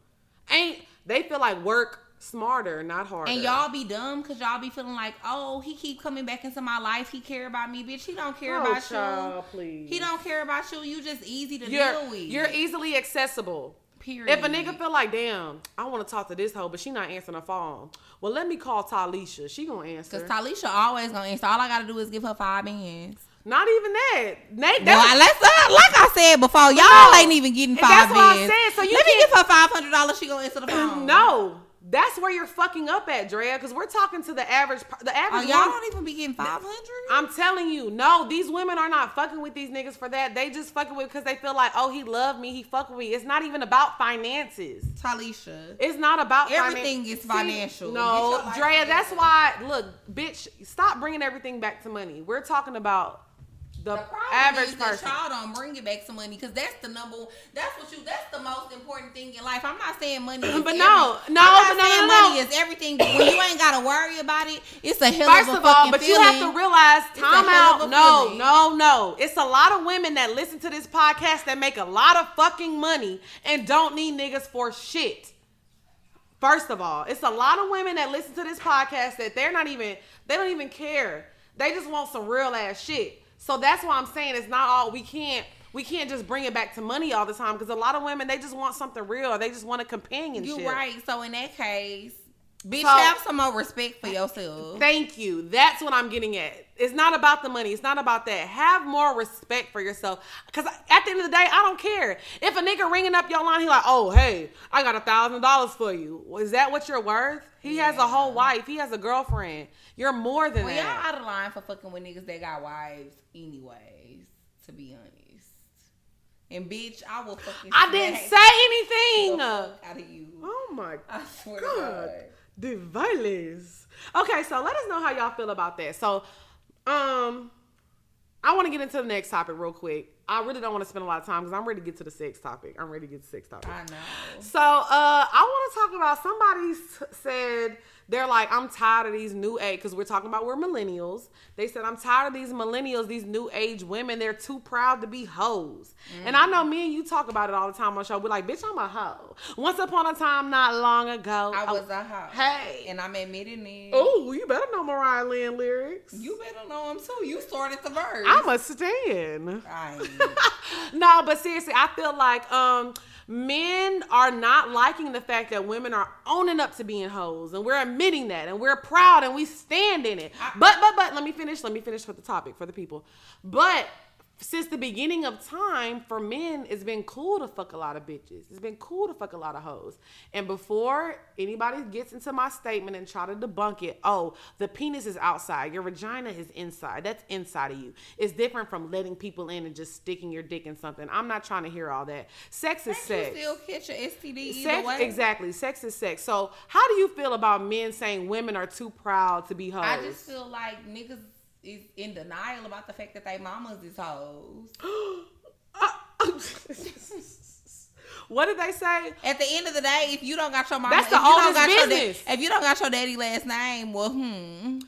Ain't they feel like work smarter, not harder. And y'all be dumb because y'all be feeling like, oh, he keep coming back into my life. He care about me, bitch. He don't care Oh, about child, you. please. He don't care about you. You just easy to You're deal with. you're easily accessible. Period. If a nigga feel like, damn, I want to talk to this hoe, but she not answering her phone. Well, let me call Talisha. She gonna answer. Because Talisha always gonna answer. All I gotta do is give her five bands. not even that. Nate, Well, that's, let's, uh, like I said before, y'all No. ain't even getting five that's what I said, so you Let me give her five hundred dollars. She gonna answer the [CLEARS THROAT] phone. no. That's where you're fucking up at, Drea. Because we're talking to the average. The Oh, average. y'all woman- don't even be getting five hundred. I'm telling you, no, these women are not fucking with these niggas for that. They just fucking with because they feel like, oh, he loved me, he fuck with me. It's not even about finances. Talisha. It's not about Everything finan- is See, financial. no, Get Drea, that's why. Look, bitch, stop bringing everything back to money. We're talking about The, The problem average is person. y'all don't bring it back some money because that's the number. That's what you. That's the most important thing in life. I'm not saying money. [LAUGHS] Is But every- no, no, but no, saying no, no. money is everything. But when you ain't gotta worry about it, it's a hell First of a of all, but feeling. you have to realize, time out. No, feeling. no, no. It's a lot of women that listen to this podcast that make a lot of fucking money and don't need niggas for shit. First of all, it's a lot of women that listen to this podcast that they're not even, they don't even care. They just want some real ass shit. So that's why I'm saying it's not all we can't. We can't just bring it back to money all the time because a lot of women they just want something real. Or they just want a companionship. You're right. So in that case, bitch, So- have some more respect for yourself. Thank you. That's what I'm getting at. It's not about the money. It's not about that. Have more respect for yourself. Because at the end of the day, I don't care. If a nigga ringing up your line, he like, oh, hey, I got a thousand dollars for you. Is that what you're worth? He has a whole wife. He has a girlfriend. You're more than Well, that. y'all out of line for fucking with niggas that got wives, anyways. To be honest, and bitch, I will fucking. I didn't say anything. out of you. Oh my I swear to God. The violence. Okay, so let us know how y'all feel about that. So, um, I want to get into the next topic real quick. I really don't want to spend a lot of time because I'm ready to get to the sex topic. I'm ready to get to the sex topic. I know. So, uh, I want to talk about somebody said they're like, I'm tired of these new age because we're talking about we're millennials. They said I'm tired of these millennials, these new age women. They're too proud to be hoes. And I know me and you talk about it all the time on show. We're like, bitch, I'm a hoe. Once upon a time, not long ago, I was a hoe. Hey. and I'm admitting it. Oh, you better know Mariah Lynn lyrics. You better know him too. You started the verse. I'm a stan. I [LAUGHS] no, but seriously, I feel like um men are not liking the fact that women are owning up to being hoes and we're admitting that and we're proud and we stand in it. But but but let me finish, let me finish with the topic for the people. But since the beginning of time, for men, it's been cool to fuck a lot of bitches. It's been cool to fuck a lot of hoes. And before anybody gets into my statement and try to debunk it, oh, the penis is outside, your vagina is inside. That's inside of you. It's different from letting people in and just sticking your dick in something. I'm not trying to hear all that. Sex is Can't sex. you still catch an STD Sex, way? exactly. Sex is sex. So, how do you feel about men saying women are too proud to be hoes? I just feel like niggas is in denial about the fact that they mamas is hoes. [GASPS] what did they say? At the end of the day, if you don't got your mama, That's the oldest got business. da- if you don't got your daddy last name, well, hmm,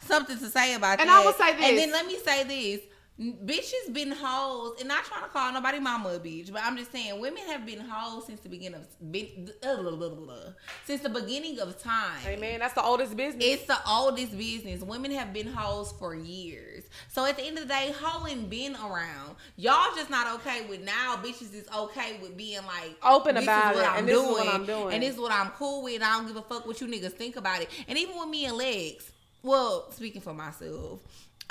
something to say about And that. And I will say this. And then let me say this. Bitches been hoes, and not trying to call nobody mama a bitch, but I'm just saying women have been hoes since the beginning of been, uh, blah, blah, blah, since the beginning of time. Hey man, that's the oldest business. It's the oldest business. Women have been hoes for years. So at the end of the day, hoeing been around. Y'all just not okay with now. Bitches is okay with being like Open this about is what it, I'm and this is doing, what I'm doing. and this is what I'm cool with. I don't give a fuck what you niggas think about it. And even with me and legs, well, speaking for myself.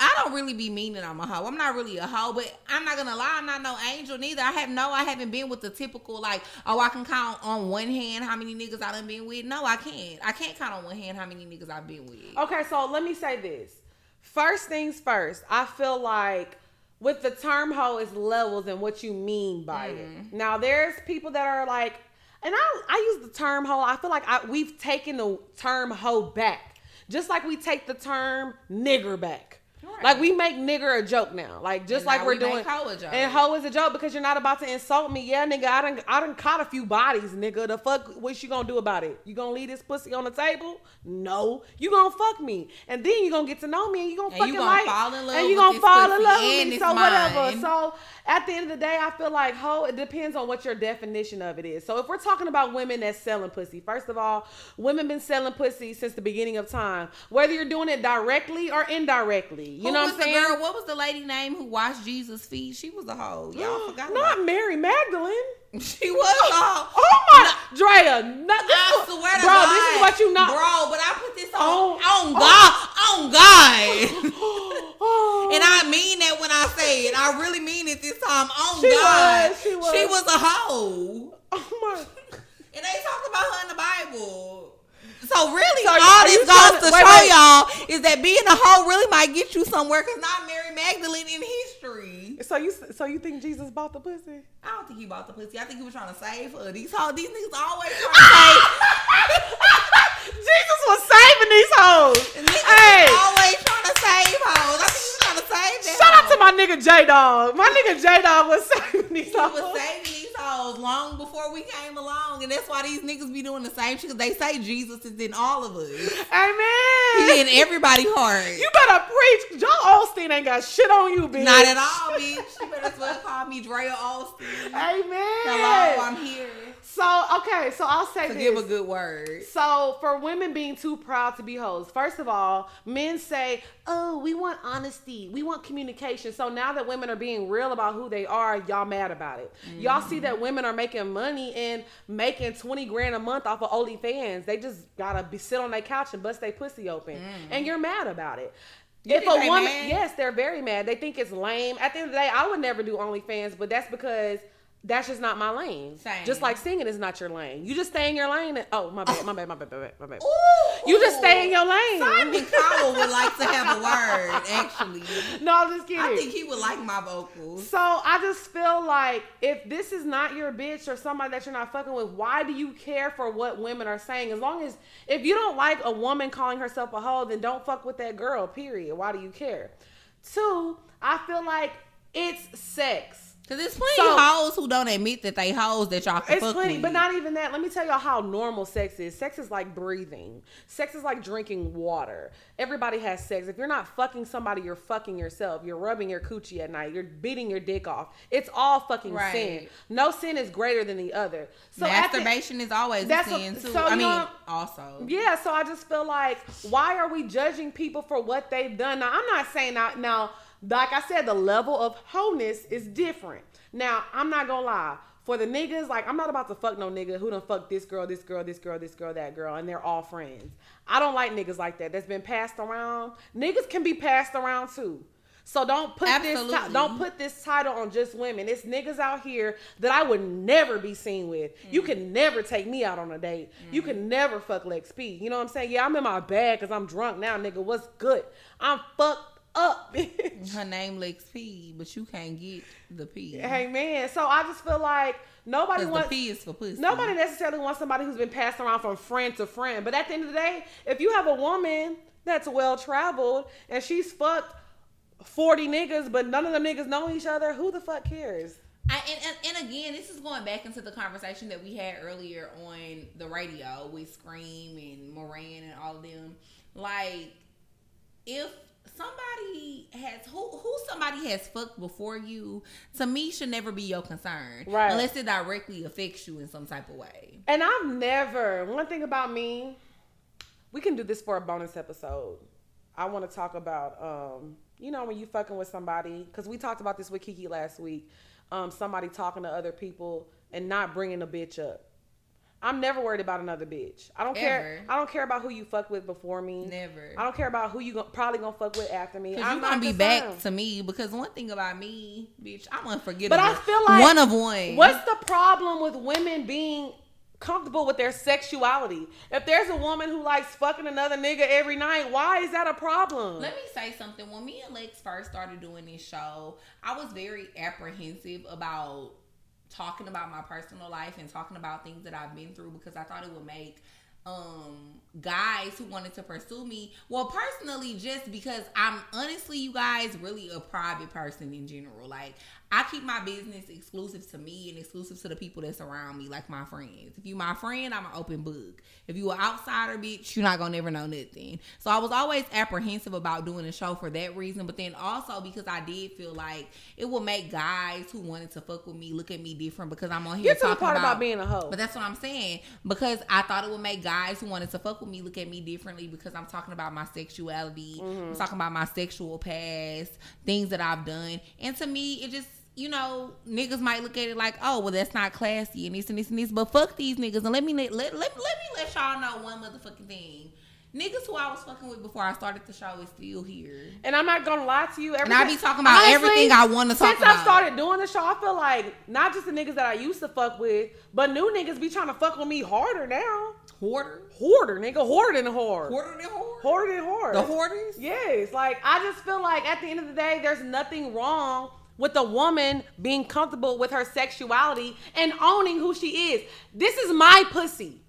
I don't really be meaning I'm a hoe. I'm not really a hoe, but I'm not gonna lie, I'm not no angel neither. I have no, I haven't been with the typical like, oh, I can count on one hand how many niggas I done been with. No, I can't. I can't count on one hand how many niggas I've been with. Okay, so let me say this. First things first, I feel like with the term hoe is levels and what you mean by it. Mm-hmm. Now there's people that are like, and I I use the term hoe. I feel like I, we've taken the term hoe back, just like we take the term nigger back. Right. Like we make nigger a joke now, like just And like we're we doing. hoe a joke. And hoe is a joke because you're not about to insult me. Yeah, nigga, I done I done caught a few bodies, nigga. The fuck, what you gonna do about it? You gonna leave this pussy on the table? No, you gonna fuck me, and then you gonna get to know me, and you gonna And fucking you gonna like, fall in love and you gonna fall in love with me. So whatever. So at the end of the day, I feel like hoe. It depends on what your definition of it is. So if we're talking about women that's selling pussy, first of all, women been selling pussy since the beginning of time. Whether you're doing it directly or indirectly, you Who know what I'm saying? Girl, what was the lady name who washed Jesus' feet? She was a hoe. Y'all mm, forgot about Not Mary Magdalene. [LAUGHS] She was a hoe. [LAUGHS] Oh my, Drea, not, this I swear to bro, God. this is what you know. Bro, but I put this on, Oh. on oh. God. On God. Oh. [LAUGHS] and I oh. mean that when I say it. I really mean it this time. On She God. was, she was. a hoe. oh my. And they talk about her in the Bible. So really, So all this goes to- to, wait, show wait. y'all is that being a hoe really might get you somewhere. Cause not Mary Magdalene in history. So you so you think Jesus bought the pussy? I don't think he bought the pussy. I think he was trying to save her. These hoe, these niggas always trying to save. [LAUGHS] Jesus was saving these hoes. Niggas Hey, always trying to save hoes. I think he was trying to save that. shout out to my nigga J Dog. My nigga J Dog was [LAUGHS] saving these He was hoes. saving long before we came along, and that's why these niggas be doing the same shit. Cause they say Jesus is in all of us. Amen. He in everybody heart. You better preach. Joel Osteen ain't got shit on you, bitch. Not at all, bitch. You better as well call me Drea Austin. Amen. Hello, I'm here So okay, so I'll say to this. give a good word. So for women being too proud to be hoes, first of all, men say, "Oh, we want honesty, we want communication." So now that women are being real about who they are, y'all mad about it. Y'all see that mm-hmm. women are making money and making twenty grand a month off of OnlyFans. They just gotta be sit on their couch and bust their pussy open, and mm. you're mad about it. You if a woman, mad? yes, they're very mad. They think it's lame. At the end of the day, I would never do OnlyFans, but that's because. That's just not my lane. Same. Just like singing is not your lane. You just stay in your lane. And, oh, my bad, my bad, my bad, my bad, my bad. Ooh, You just stay in your lane. Simon Cowell would like to have a word, actually. [LAUGHS] no, I'm just kidding. I think he would like my vocals. so I just feel like if this is not your bitch or somebody that you're not fucking with, why do you care for what women are saying? As long as if you don't like a woman calling herself a hoe, then don't fuck with that girl. Period. Why do you care? Two, I feel like it's sex. Cause there's plenty So- hoes who don't admit that they hoes that y'all can It's fuck plenty, with. but not even that. Let me tell y'all how normal sex is. Sex is like breathing. Sex is like drinking water. Everybody has sex. If you're not fucking somebody, you're fucking yourself. You're rubbing your coochie at night. You're beating your dick off. It's all fucking Right. sin. No sin is greater than the other. So at the- masturbation is always a That's sin too. so I mean, know- also. yeah, so I just feel like why are we judging people for what they've done? Now I'm not saying now now like I said, the level of wholeness is different. Now, I'm not gonna lie. For the niggas, like I'm not about to fuck no nigga who done fuck this girl, this girl, this girl, this girl, that girl, and they're all friends. I don't like niggas like that. That's been passed around. Niggas can be passed around too. So don't put this Absolutely. ti- don't put this title on just women. It's niggas out here that I would never be seen with. You Mm. can never take me out on a date. You can never fuck Lex P. You know what I'm saying? Yeah, I'm in my bag because I'm drunk now, nigga. What's good? I'm fucked up. [LAUGHS] bitch. Her name Lex P, but you can't get the P. hey man, so I just feel like nobody Because the wants P is for pussy. nobody necessarily wants somebody who's been passed around from friend to friend. But at the end of the day, if you have a woman that's well traveled and she's fucked 40 niggas, but none of them niggas know each other, who the fuck cares? I, and, and, and again, this is going back into the conversation that we had earlier on the radio with Scream and Moran and all of them. Like, if somebody has who who somebody has fucked before you, to me should never be your concern, Right. Unless it directly affects you in some type of way. And I've never, one thing about me, we can do this for a bonus episode. I want to talk about, um, you know, when you fucking with somebody, because we talked about this with Kiki last week. Um, somebody talking to other people and not bringing a bitch up. I'm never worried about another bitch. I don't care. I don't care about who you fuck with before me. Never. I don't care about who you go, probably gonna fuck with after me. I'm you gonna be concerned. back to me because one thing about me, bitch, I'm unforgettable. But I feel like one of one. What's the problem with women being comfortable with their sexuality? If there's a woman who likes fucking another nigga every night, why is that a problem? Let me say something. When me and Lex first started doing this show, I was very apprehensive about talking about my personal life and talking about things that I've been through because I thought it would make um guys who wanted to pursue me well personally just because i'm honestly you guys really a private person in general. Like i keep my business exclusive to me and exclusive to the people that surround me like my friends. If you my friend i'm an open book. If you an outsider bitch you're not gonna never know nothing. So i was always apprehensive about doing a show for that reason but then also because i did feel like it would make guys who wanted to fuck with me look at me different because i'm on here Get to the talking part about, about being a hoe. but that's what I'm saying. Because I thought it would make guys who wanted to fuck with me look at me differently because I'm talking about my sexuality, Mm-hmm. I'm talking about my sexual past, things that I've done, and to me, it just you know niggas might look at it like, oh well, that's not classy and this and this and this, but fuck these niggas and let me let let, let, let me let y'all know one motherfucking thing. Niggas who I was fucking with before I started the show is still here. and I'm not gonna lie to you. Every And I be talking about everything I wanna talk about. Since I started doing the show, I feel like not just the niggas that I used to fuck with, but new niggas be trying to fuck with me harder now. Hoarder, Hoarder, nigga, hoarder than whore. hoarder than whore, Hoarder than whore. the hoarders. Yes, like I just feel like at the end of the day, there's nothing wrong with a woman being comfortable with her sexuality and owning who she is. This is my pussy.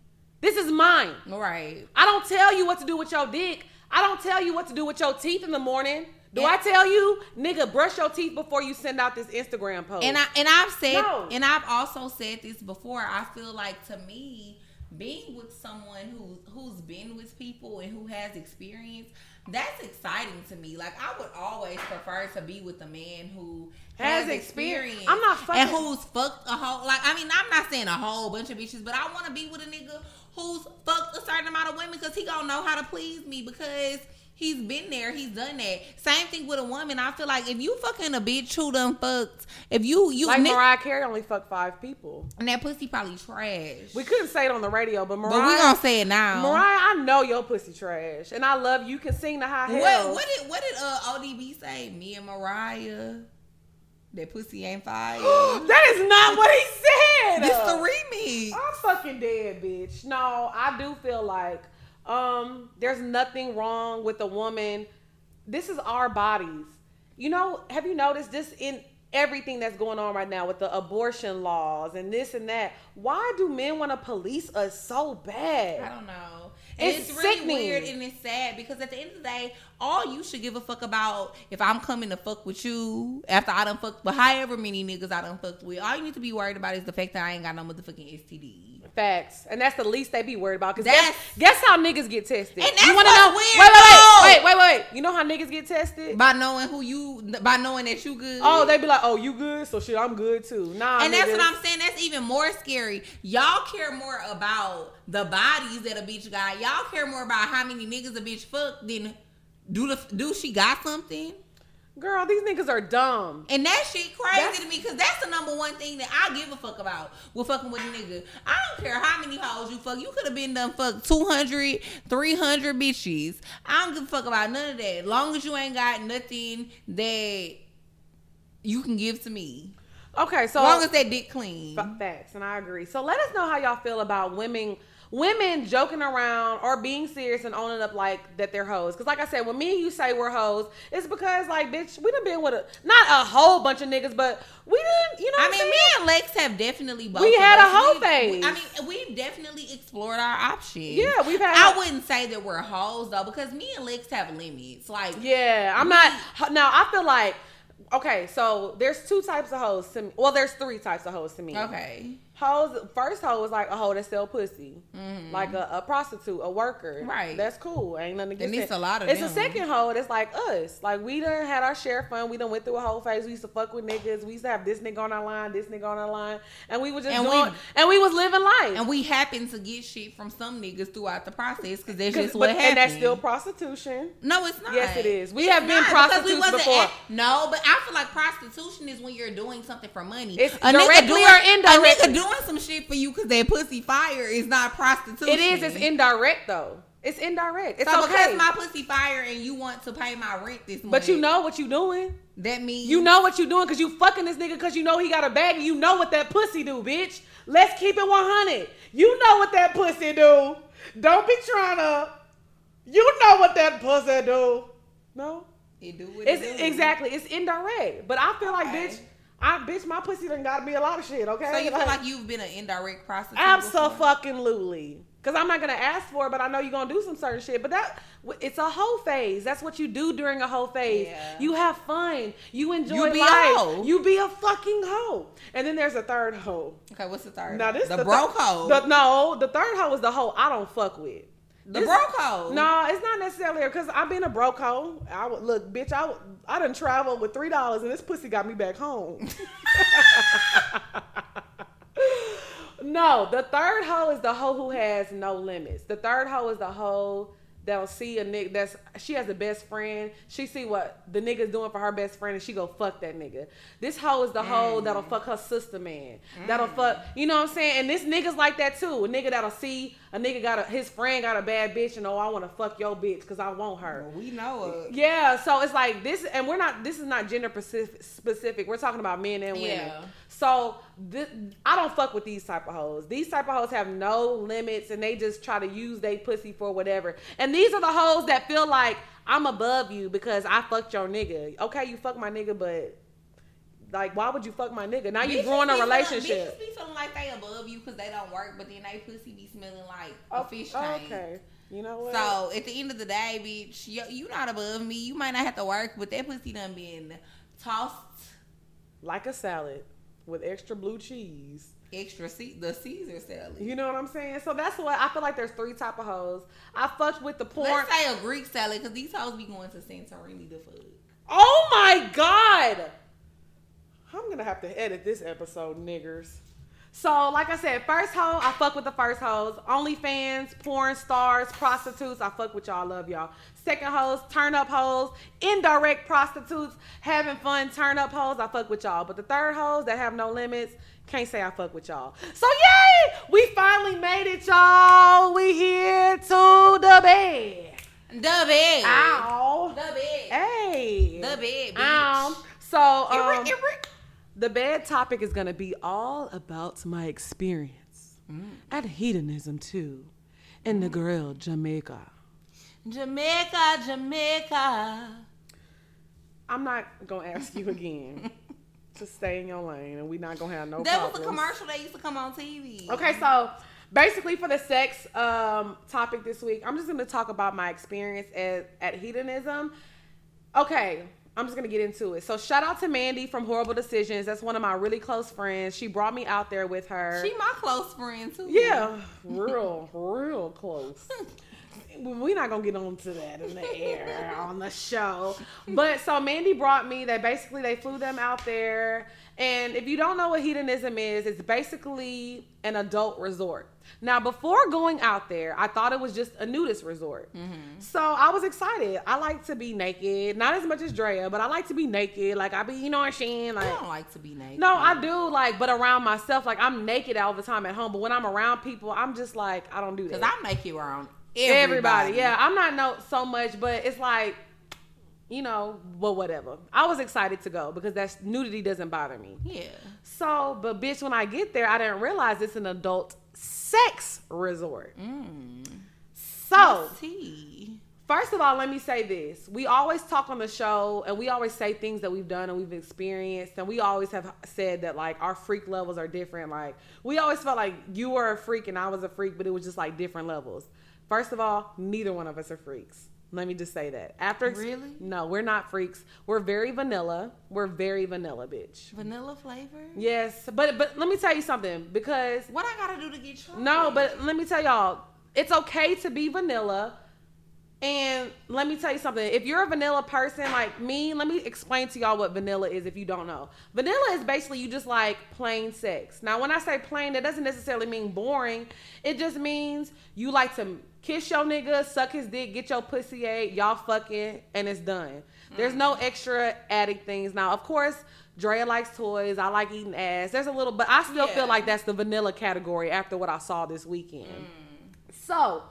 This is mine. Right. I don't tell you what to do with your dick. I don't tell you what to do with your teeth in the morning. Do And- I tell you, nigga, brush your teeth before you send out this Instagram post? And I and I've said No. and I've also said this before. I feel like to me, being with someone who who's been with people and who has experience, that's exciting to me. Like I would always prefer to be with a man who Has has, experience. experience. I'm not fucking- and who's fucked a whole like I mean I'm not saying a whole bunch of bitches, but I want to be with a nigga who's fucked a certain amount of women because he gonna know how to please me because. He's been there. He's done that. Same thing with a woman. I feel like if you fucking a bitch who done fucked, if you you like Nick- Mariah Carey only fucked five people. and that pussy probably trash. We couldn't say it on the radio, but Mariah, but we gonna say it now. Mariah, I know your pussy trash, and I love you. Can sing the high what hell. what did what did uh ODB say? Me and Mariah, that pussy ain't fire. [GASPS] that is not what he said. this the remix. I'm fucking dead, bitch. No, I do feel like um there's nothing wrong with a woman. This is our bodies. You know, have you noticed this in everything that's going on right now with the abortion laws and this and that? Why do men want to police us so bad? I don't know. And It's it's, really sickening. weird and it's sad because at the end of the day, all you should give a fuck about if I'm coming to fuck with you after I done fucked with however many niggas I done fucked with. All you need to be worried about is the fact that I ain't got no motherfucking STD. Facts, and that's the least they be worried about. Cause That's- guess, guess how niggas get tested. And that's you wanna know? weird, wait, though. wait, wait, wait, wait, wait. You know how niggas get tested? By knowing who you, by knowing that you good. Oh, they be like, "Oh, you good? So shit, I'm good too." Nah, And that's what I'm saying. That's even more scary. Y'all care more about the bodies that a bitch got. Y'all care more about how many niggas a bitch fucked than do the do she got something. Girl, these niggas are dumb. And that shit crazy That's- to me because that's the number one thing that I give a fuck about with fucking with a nigga. I don't care how many hoes you fuck. You could have been done fuck 200, 300 bitches. I don't give a fuck about none of that. Long as you ain't got nothing that you can give to me. Okay, so As long as that dick clean. Facts, and I agree. So let us know how y'all feel about women, women joking around or being serious and owning up like that they're hoes. Because like I said, when me and you say we're hoes, it's because like bitch, we done been with a not a whole bunch of niggas, but we didn't you know. I mean, I'm me and Lex have definitely both. We had a hoe phase. I mean, we've definitely explored our options. Yeah, we've had- I wouldn't say that we're hoes though, because me and Lex have limits. Like, Yeah, I'm We- not. Now I feel like okay. So there's two types of hoes to me. Well, there's three types of hoes to me. okay, Hoes, first hoe was like a hoe that sell pussy, like a, a prostitute, a worker. Mm-hmm. Right. That's cool. Ain't nothing against And it's a lot of It's them. a second hoe that's like us. Like we done had our share of fun. We done went through a whole phase. We used to fuck with niggas. We used to have this nigga on our line, this nigga on our line, and we was just And doing, we- and we was living life. and we happened to get shit from some niggas throughout the process because that's just but- what happened. and that's still prostitution. no, it's not. Yes, it is. We It's have been prostitutes before. act- no, but I feel like prostitution is when you're doing something for money. It's a nigga directly doing, or indirectly. Doing some shit for you because that pussy fire is not prostitution. It is. It's indirect though. It's indirect. It's so okay. because my pussy fire and you want to pay my rent this month, but you know what you doing. that means You know what you doing because you fucking this nigga because you know he got a bag and you know what that pussy do, bitch. Let's keep it 100. You know what that pussy do. Don't be trying to. You know what that pussy do. No? it do what It's it do. exactly. It's indirect. But I feel like, Okay. bitch, I bitch, my pussy done got to be a lot of shit. Okay. So you feel like you've been an indirect prostitute? Absolutely. Because I'm not gonna ask for it, but I know you're gonna do some certain shit. But that it's a whole phase. That's what you do during a whole phase. Yeah. You have fun. You enjoy You be a life. hoe. You be a fucking hoe. And then there's a third hoe. Okay, what's the third? Now this the, the broke thir- hoe. The, no, the third hoe is the hoe I don't fuck with. The this- broke hoe. No, it's not necessarily because I've been a broke hoe. I would look, bitch. I would, I done traveled with three dollars, and this pussy got me back home. [LAUGHS] no, the third hoe is the hoe who has no limits. The third hoe is the hoe that'll see a nigga that's she has a best friend. She see what the nigga's doing for her best friend, and she go fuck that nigga. This hoe is the hoe mm. that'll fuck her sister man. That'll fuck, you know what I'm saying? And this nigga's like that too. A nigga that'll see a nigga got a his friend got a bad bitch, and oh, I want to fuck your bitch because I want her. Well, we know it. Yeah, so it's like this, and we're not. This is not gender specific. specific. We're talking about men and women. Yeah. So this, I don't fuck with these type of hoes. These type of hoes have no limits, and they just try to use they pussy for whatever. And these are the hoes that feel like I'm above you because I fucked your nigga. Okay, you fuck my nigga, but like, why would you fuck my nigga? Now you ruin a feeling- relationship. Bitches be feeling like they above you because they don't work, but then they pussy be smelling like a oh, fish tank. Oh, okay. You know what? So at the end of the day, bitch, you, you not above me. You might not have to work, but that pussy done been tossed like a salad with extra blue cheese. extra C- the Caesar salad. You know what I'm saying? So that's what I feel like. There's three type of hoes. I fucked with the porn. Let's say a Greek salad because these hoes be going to Santorini to fuck. Oh my god! I'm gonna have to edit this episode, niggers. So, like I said, first hoe, I fuck with the first hoes. OnlyFans, porn stars, prostitutes, I fuck with y'all, love y'all. Second hoes, turn up hoes, indirect prostitutes, having fun, turn up hoes, I fuck with y'all. But the third hoes that have no limits, can't say I fuck with y'all. So, yay! We finally made it, y'all. We here to the bed. The bed. Ow. The bed. Hey. The bed, bitch. Um, so um, Eric, Eric. The bed topic is gonna be all about my experience at Hedonism II, in Negril Jamaica. Jamaica, Jamaica. I'm not gonna ask you again [LAUGHS] to stay in your lane, and we're not gonna have no. That was a commercial that used to come on TV. Okay, so basically for the sex um, topic this week, I'm just gonna talk about my experience at, at Hedonism. Okay, I'm just gonna get into it. So shout out to Mandii from Horrible Decisions. That's one of my really close friends. She brought me out there with her. She my close friend too. yeah, real, real close. [LAUGHS] We're not gonna get onto that in the air on the show. But so Mandii brought me that basically they flew them out there. And if you don't know what Hedonism is, it's basically an adult resort. Now, before going out there, I thought it was just a nudist resort. Mm-hmm. So I was excited. I like to be naked, not as much as Drea, but I like to be naked. Like I be, you know what I'm saying? Like I don't like to be naked. no, I do like, but around myself, like I'm naked all the time at home. But when I'm around people, I'm just like I don't do that. Because I make you around everybody. everybody. Yeah, I'm not no so much, but it's like, you know, well, whatever. I was excited to go because that's nudity doesn't bother me. Yeah. So, but bitch, when I get there, I didn't realize it's an adult sex resort. Mm. So, First of all, let me say this. We always talk on the show and we always say things that we've done and we've experienced. And we always have said that like our freak levels are different. Like we always felt like you were a freak and I was a freak, but it was just like different levels. First of all, neither one of us are freaks. Let me just say that. After Really? No, we're not freaks. We're very vanilla. We're very vanilla, bitch. Vanilla flavor? Yes, but but let me tell you something because What I gotta do to get you? no, but let me tell y'all, it's okay to be vanilla. And let me tell you something. If you're a vanilla person like me, let me explain to y'all what vanilla is if you don't know. Vanilla is basically you just like plain sex. Now, when I say plain, that doesn't necessarily mean boring. It just means you like to kiss your nigga, suck his dick, get your pussy ate, y'all fucking, and it's done. There's mm. no extra added things. Now, of course, Drea likes toys. I like eating ass. There's a little, but I still Yeah. feel like that's the vanilla category after what I saw this weekend. Mm. So,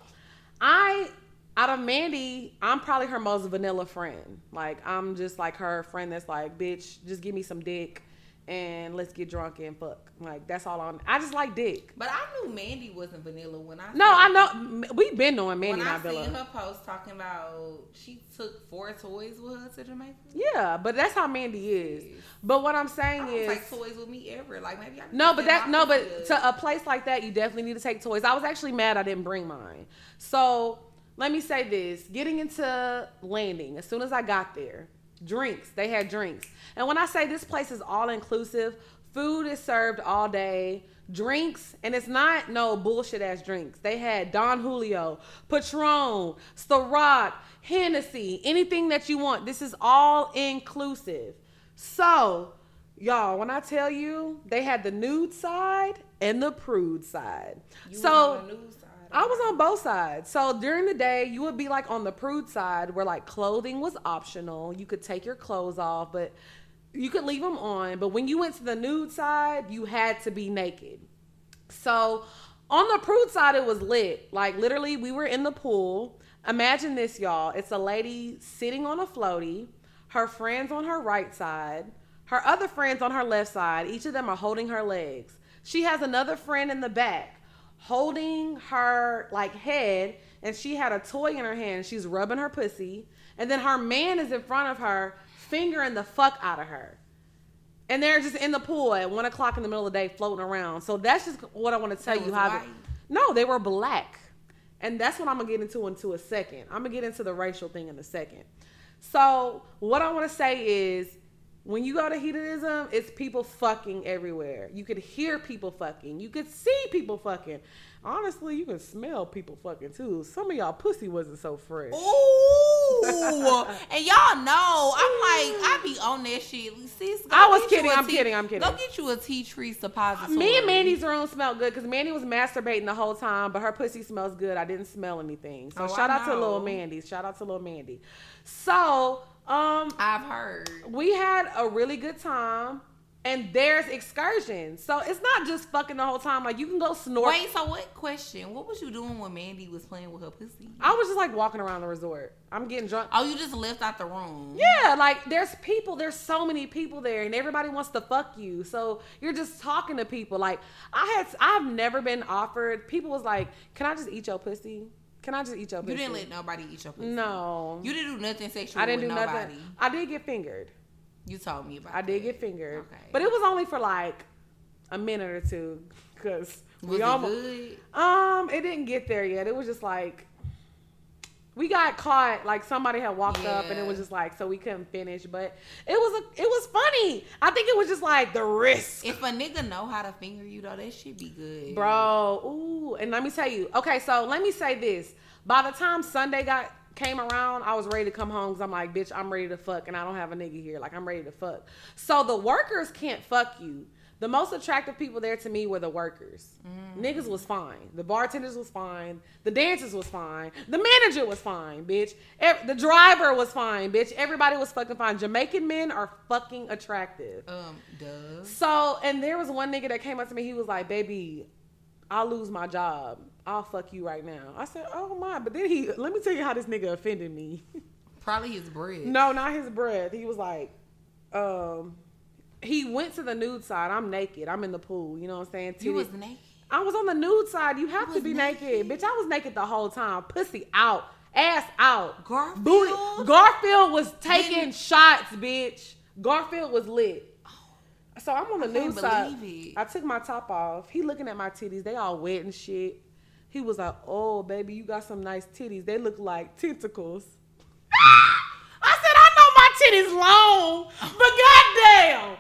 I out of Mandii, I'm probably her most vanilla friend. Like I'm just like her friend that's like, bitch, just give me some dick and let's get drunk and fuck. Like that's all on. I just like dick. But I knew Mandii wasn't vanilla when I No, I know we've been knowing Mandii when I vanilla. seen her post talking about she took four toys with her to Jamaica. Yeah, but that's how Mandii is. But what I'm I saying don't is take toys with me ever. Like maybe I No, but that no, but to to a place like that, you definitely need to take toys. I was actually mad I didn't bring mine. So let me say this: getting into landing, as soon as I got there, drinks. They had drinks, and when I say this place is all inclusive, food is served all day. Drinks, and it's not no bullshit ass drinks. They had Don Julio, Patron, Ciroc, Hennessy, anything that you want. This is all inclusive. So, y'all, when I tell you they had the nude side and the prude side. You so was on the news side. I was on both sides. So during the day, you would be like on the prude side where like clothing was optional. You could take your clothes off, but you could leave them on. But when you went to the nude side, you had to be naked. So on the prude side, it was lit. Like literally, we were in the pool. Imagine this, y'all. It's a lady sitting on a floaty, her friends on her right side, her other friends on her left side. Each of them are holding her legs. She has another friend in the back holding her like head, and she had a toy in her hand. She's rubbing her pussy, and then her man is in front of her, fingering the fuck out of her. And they're just in the pool at one o'clock in the middle of the day, floating around. So that's just what I want to tell you how. white? No, they were black, And that's what I'm gonna get into into a second. I'm gonna get into the racial thing in a second. So what I want to say is when you go to Hedonism, it's people fucking everywhere. You could hear people fucking. You could see people fucking. Honestly, you can smell people fucking too. Some of y'all pussy wasn't so fresh. Ooh, and y'all know I'm like I be on that shit. Sis, I was kidding, I'm tea- kidding, I'm kidding. Go get you a tea tree suppository. Me and Mandii's room smelled good because Mandii was masturbating the whole time, but her pussy smells good. I didn't smell anything. So Oh, shout out to little. Mandii. Shout out to little Mandii. So um, I've heard. we had a really good time, and there's excursions. So it's not just fucking the whole time. Like you can go snort. Wait, so what question? What was you doing when Mandii was playing with her pussy? I was just like walking around the resort. I'm getting drunk. Oh, you just left out the room. Yeah, like there's people, there's so many people there, and everybody wants to fuck you. So you're just talking to people. Like I had, I've never been offered. People was like, "Can I just eat your pussy? Can I just eat your pussy?" You didn't let nobody eat your pussy. No, You didn't do nothing sexual I didn't do nobody. nothing. I did get fingered. You told me about I did that. get fingered, Okay. but it was only for like a minute or two because Was we almost. Um, it didn't get there yet. It was just like we got caught. Like somebody had walked up, and it was just like so we couldn't finish. But it was a, it was funny. I think it was just like the risk, If a nigga know how to finger you though, that should be good. bro. Ooh, and let me tell you. Okay, so let me say this. By the time Sunday got came around, I was ready to come home because I'm like, bitch, I'm ready to fuck, and I don't have a nigga here. Like I'm ready to fuck. So the workers can't fuck you. The most attractive people there to me were the workers. Niggas was fine. The bartenders was fine. The dancers was fine. The manager was fine, bitch. The driver was fine, bitch. Everybody was fucking fine. Jamaican men are fucking attractive. Um, duh. So, and there was one nigga that came up to me. He was like, "Baby, I'll lose my job. I'll fuck you right now." I said, "Oh my!" But then he, let me tell you how this nigga offended me. Probably his bread. no, not his breath. He was like, um, he went to the nude side. I'm naked. I'm in the pool. You know what I'm saying? you was naked. I was on the nude side. You have to be naked. naked? bitch. I was naked the whole time. Pussy out, ass out. Garfield? Booty. Garfield was taking Didn't- shots, bitch. Garfield was lit. So I'm on the I side. it. I took my top off. He looking at my titties. They all wet and shit. He was like, "Oh, baby, you got some nice titties. They look like tentacles." [LAUGHS] I said, "I know my titties long, but goddamn,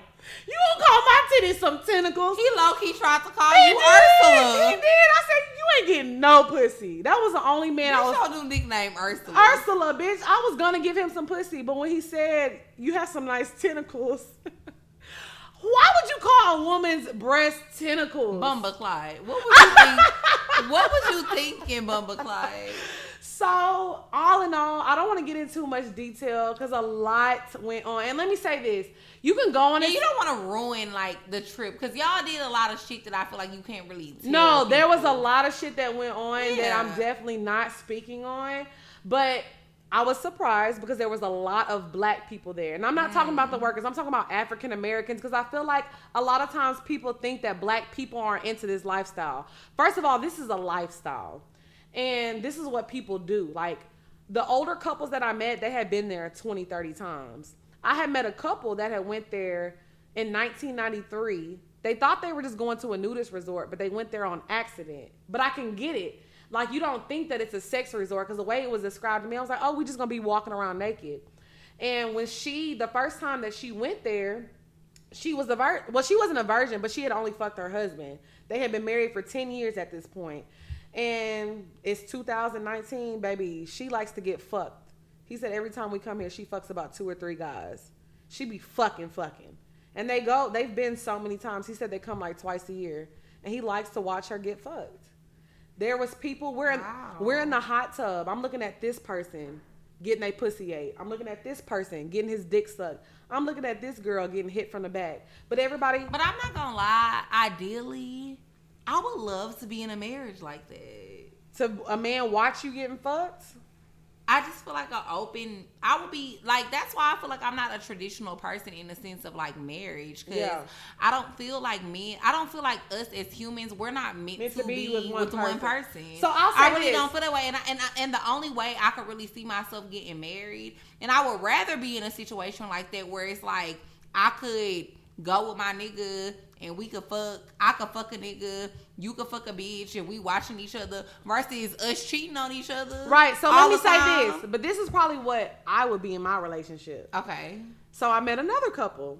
you gonna call my titties some tentacles?" He low key tried to call He you did. Ursula. He did. I said, "You ain't getting no pussy." That was the only man I was. What's your new nickname, Ursula? Ursula, bitch. I was gonna give him some pussy, but when he said you have some nice tentacles, [LAUGHS] why would you call a woman's breast tentacles? Bumba Clyde. What was you think? [LAUGHS] what was you thinking, Bumba Clyde? So, all in all, I don't want to get into too much detail because a lot went on. And let me say this: you can go on And it. you don't want to ruin like the trip because y'all did a lot of shit that I feel like you can't really. Tell No, there was a lot of shit that went on that I'm definitely not speaking on. But I was surprised because there was a lot of black people there. And I'm not talking about the mm. workers, I'm talking about African Americans because I feel like a lot of times people think that black people aren't into this lifestyle. First of all, this is a lifestyle. And this is what people do. Like the older couples that I met, they had been there 20, 30 times. I had met a couple that had went there in 1993. They thought they were just going to a nudist resort, but they went there on accident. But I can get it. Like you don't think that it's a sex resort because the way it was described to me, I was like, oh, we just gonna be walking around naked. And when she, the first time that she went there, she was a vir- well, she wasn't a virgin, but she had only fucked her husband. They had been married for ten years at this point, and it's 2019, baby. She likes to get fucked. He said every time we come here, she fucks about two or three guys. She be fucking fucking, and they go. They've been so many times. He said they come like twice a year, and he likes to watch her get fucked. There was people. We're in Wow. we're in the hot tub. I'm looking at this person getting a pussy ate. I'm looking at this person getting his dick sucked. I'm looking at this girl getting hit from the back. But everybody, But I'm not gonna lie. Ideally, I would love to be in a marriage like that. to a man watch you getting fucked. I just feel like an open. I would be like. That's why I feel like I'm not a traditional person in the sense of like marriage. Because Yeah. I don't feel like men. I don't feel like us as humans. We're not meant, to, be, with one, person. So I'll say I really this. don't feel that way. And I, and I, and the only way I could really see myself getting married, and I would rather be in a situation like that where it's like I could go with my nigga and we could fuck. I could fuck a nigga. You could fuck a bitch, and we watching each other versus us cheating on each other. Right. So let me say time. this, but this is probably what I would be in my relationship. Okay. So I met another couple.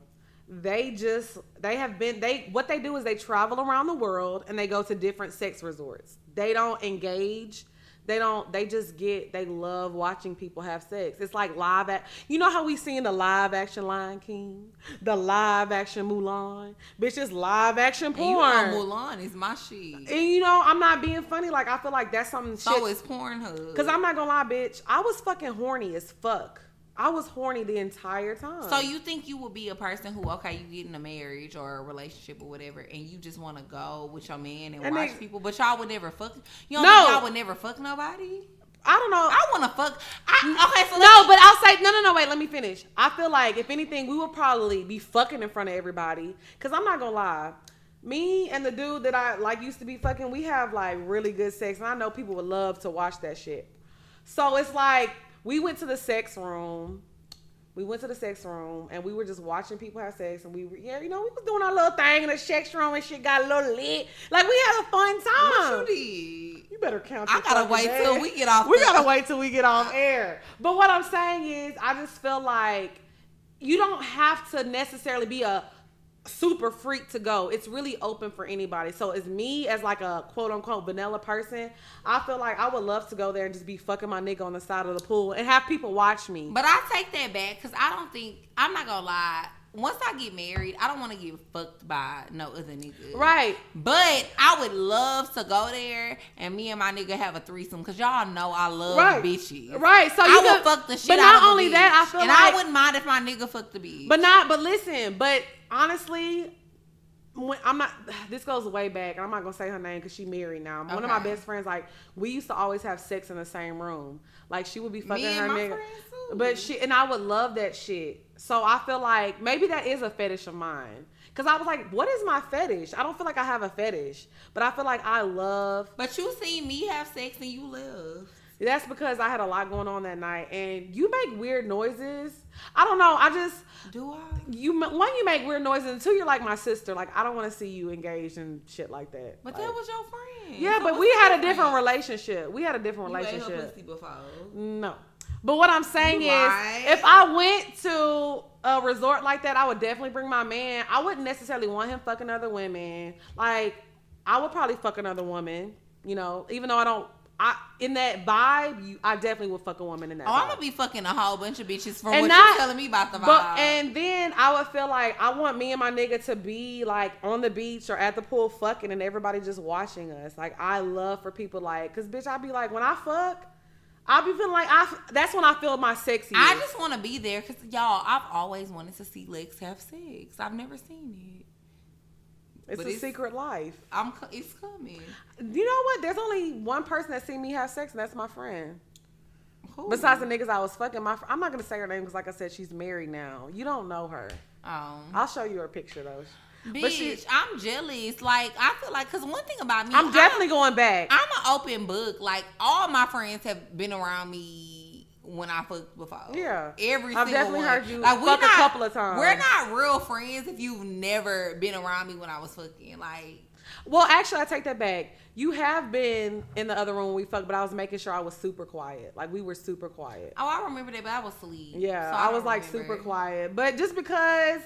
They just they have been they what they do is they travel around the world and they go to different sex resorts. They don't engage. They don't they just get they love watching people have sex. It's like live at you know how we seen the live action Lion King? The live action Mulan? Bitch it's live action And you porn. Mulan is my shit. and you know, I'm not being funny, like I feel like that's something So shit is Pornhub. Cause I'm not gonna lie, bitch. I was fucking horny as fuck. I was horny the entire time. So you think you would be a person who, okay, you get in a marriage or a relationship or whatever, and you just want to go with your man and, And watch they- people, but y'all would never fuck. You don't No. think y'all would never fuck nobody? I don't know. I want to fuck. I, okay, so no, but I'll say no, no, no. Wait, let me finish. I feel like if anything, we would probably be fucking in front of everybody. Cause I'm not gonna lie, me and the dude that I like used to be fucking, we have like really good sex, and I know people would love to watch that shit. So it's like we went to the sex room. We went to the sex room and we were just watching people have sex and we were, yeah, you know, we was doing our little thing in the sex room and shit got a little lit. Like we had a fun time. what you did? You better count. I gotta wait days. till we get off We the- gotta wait till we get off [LAUGHS] air. But what I'm saying is, I just feel like you don't have to necessarily be a super freak to go. It's really open for anybody. So as me as like a quote unquote vanilla person, I feel like I would love to go there and just be fucking my nigga on the side of the pool and have people watch me. But I take that back because I don't think I'm not gonna lie. Once I get married, I don't want to get fucked by no other nigga. right. But I would love to go there and me and my nigga have a threesome because y'all know I love Right. bitches. Right. So I you would could- fuck the shit But not only that, I feel and like I wouldn't mind if my nigga fucked the bitch. But not, but listen, but honestly, when I'm not. [SIGHS] This goes way back, and I'm not gonna say her name because she married now. One of my best friends, like we used to always have sex in the same room. Like she would be fucking her nigga, but she and I would love that shit. So I feel like maybe that is a fetish of mine. Cause I was like, what is my fetish? I don't feel like I have a fetish, but I feel like I love But you see me have sex and you live. That's because I had a lot going on that night, and you make weird noises. I don't know. I just Do I? you one you make weird noises and two you're like my sister like i don't want to see you engaged in shit like that But Like- that was your friend. yeah So but we had a different relationship we had a different You ate her relationship pussy before. no but what i'm saying You is lied. if i went to a resort like that i would definitely bring my man i wouldn't necessarily want him fucking other women like i would probably fuck another woman you know even though i don't I in that vibe, you, I definitely would fuck a woman in that. Oh, I'm gonna be fucking a whole bunch of bitches from And what not- you're telling me about the vibe. But and then I would feel like I want me and my nigga to be like on the beach or at the pool fucking and everybody just watching us. Like I love for people like, cause bitch, I'd be like when I fuck, I'll be feeling like I. That's when I feel my sexy. I just want to be there because y'all, I've always wanted to see Lex have sex. I've never seen it. It's but a it's- secret life. I'm. It's coming. You know what? There's only one person that seen me have sex, and that's my friend. Who? Besides the niggas I was fucking, my fr- I'm not gonna say her name because, like I said, she's married now. You don't know her. um, I'll show you her picture though. bitch, but she- I'm jealous. Like I feel like because one thing about me, I'm definitely going back. I'm an open book. Like all my friends have been around me when I fucked before. Yeah. every I've single definitely one. heard you like, we fuck a not- couple of times. We're not real friends if you've never been around me when I was fucking. Like Well, actually, I take that back. You have been in the other room when we fucked, but I was making sure I was super quiet. Like we were super quiet. oh, I remember that, but I was asleep. Yeah, so I, don't was like remember. super quiet. But just because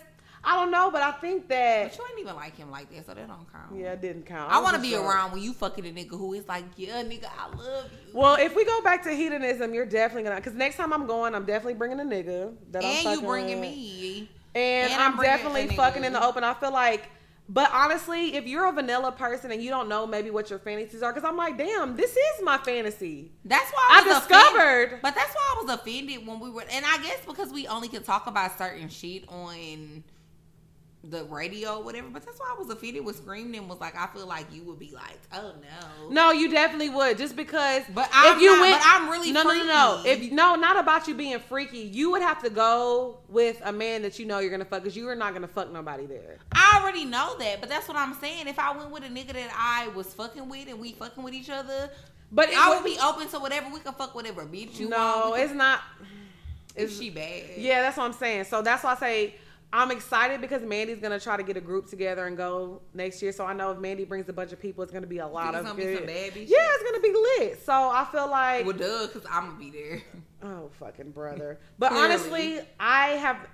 I don't know, but I think that But you ain't even like him like that, so that don't count. yeah, it didn't count. I was want to be drunk. around when you fucking a nigga who is like, yeah, nigga, I love you. Well, if we go back to hedonism, you're definitely gonna. Because next time I'm going, I'm definitely bringing a nigga. That I'm and you bringing with. me. And, And I'm, I'm definitely fucking in the open. I feel like, but honestly, if you're a vanilla person and you don't know maybe what your fantasies are, because I'm like, damn, this is my fantasy. That's why I I, discovered- offended. But that's why I was offended when we were, and I guess because we only can talk about certain shit on the radio whatever. But that's why I was offended with Screaming and was like, I feel like you would be like, oh no. No, you definitely would. Just because But I'm if you not- went, but I'm really no, no, no, no. If no, not about you being freaky. You would have to go with a man that you know you're gonna fuck, because you are not gonna fuck nobody there. I already know that, but that's what I'm saying. If I went with a nigga that I was fucking with and we fucking with each other, But I would would be open to whatever. We can fuck whatever bitch you no, want. It's not. if It's, she bad. yeah, that's what I'm saying. So that's why I say I'm excited because Mandii's gonna try to get a group together and go next year. So I know if Mandy brings a bunch of people, it's gonna be a lot it's of gonna be some bad yeah, it's gonna be lit. So I feel like Well, duh, because I'm gonna be there. [LAUGHS] Oh, fucking brother. [LAUGHS] But honestly, I have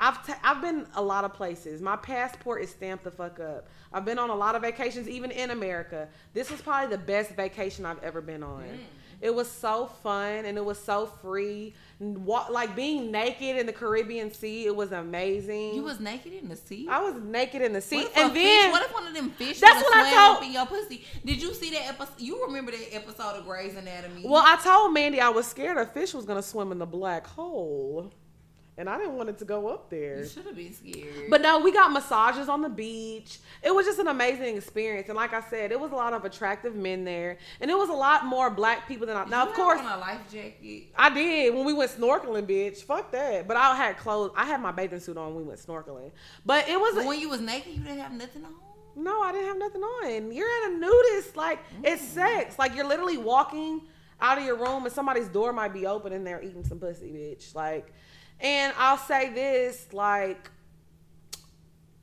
I've t- I've been a lot of places. My passport is stamped the fuck up. I've been on a lot of vacations even in America. This was probably the best vacation I've ever been on. Mm. It was so fun and it was so free. Like being naked in the Caribbean Sea, it was amazing. You was naked in the sea. I was naked in the sea, and then fish, what if one of them fish That's what I told- up in your pussy? Did you see that episode? You remember that episode of Grey's Anatomy? well, I told Mandii I was scared a fish was gonna swim in the black hole, and I didn't want it to go up there. you should have been scared. But no, we got massages on the beach. It was just an amazing experience. And like I said, it was a lot of attractive men there. And it was a lot more black people than I. Did Now, you of course, on a life jacket. I did when we went snorkeling, bitch. Fuck that. But I had clothes. I had my bathing suit on when we went snorkeling. But it was. But when you was naked, you didn't have nothing on. No, I didn't have nothing on. You're at a nudist. Like, it's mm. sex. Like, you're literally walking out of your room and somebody's door might be open and they're eating some pussy, bitch. Like, and I'll say this, like,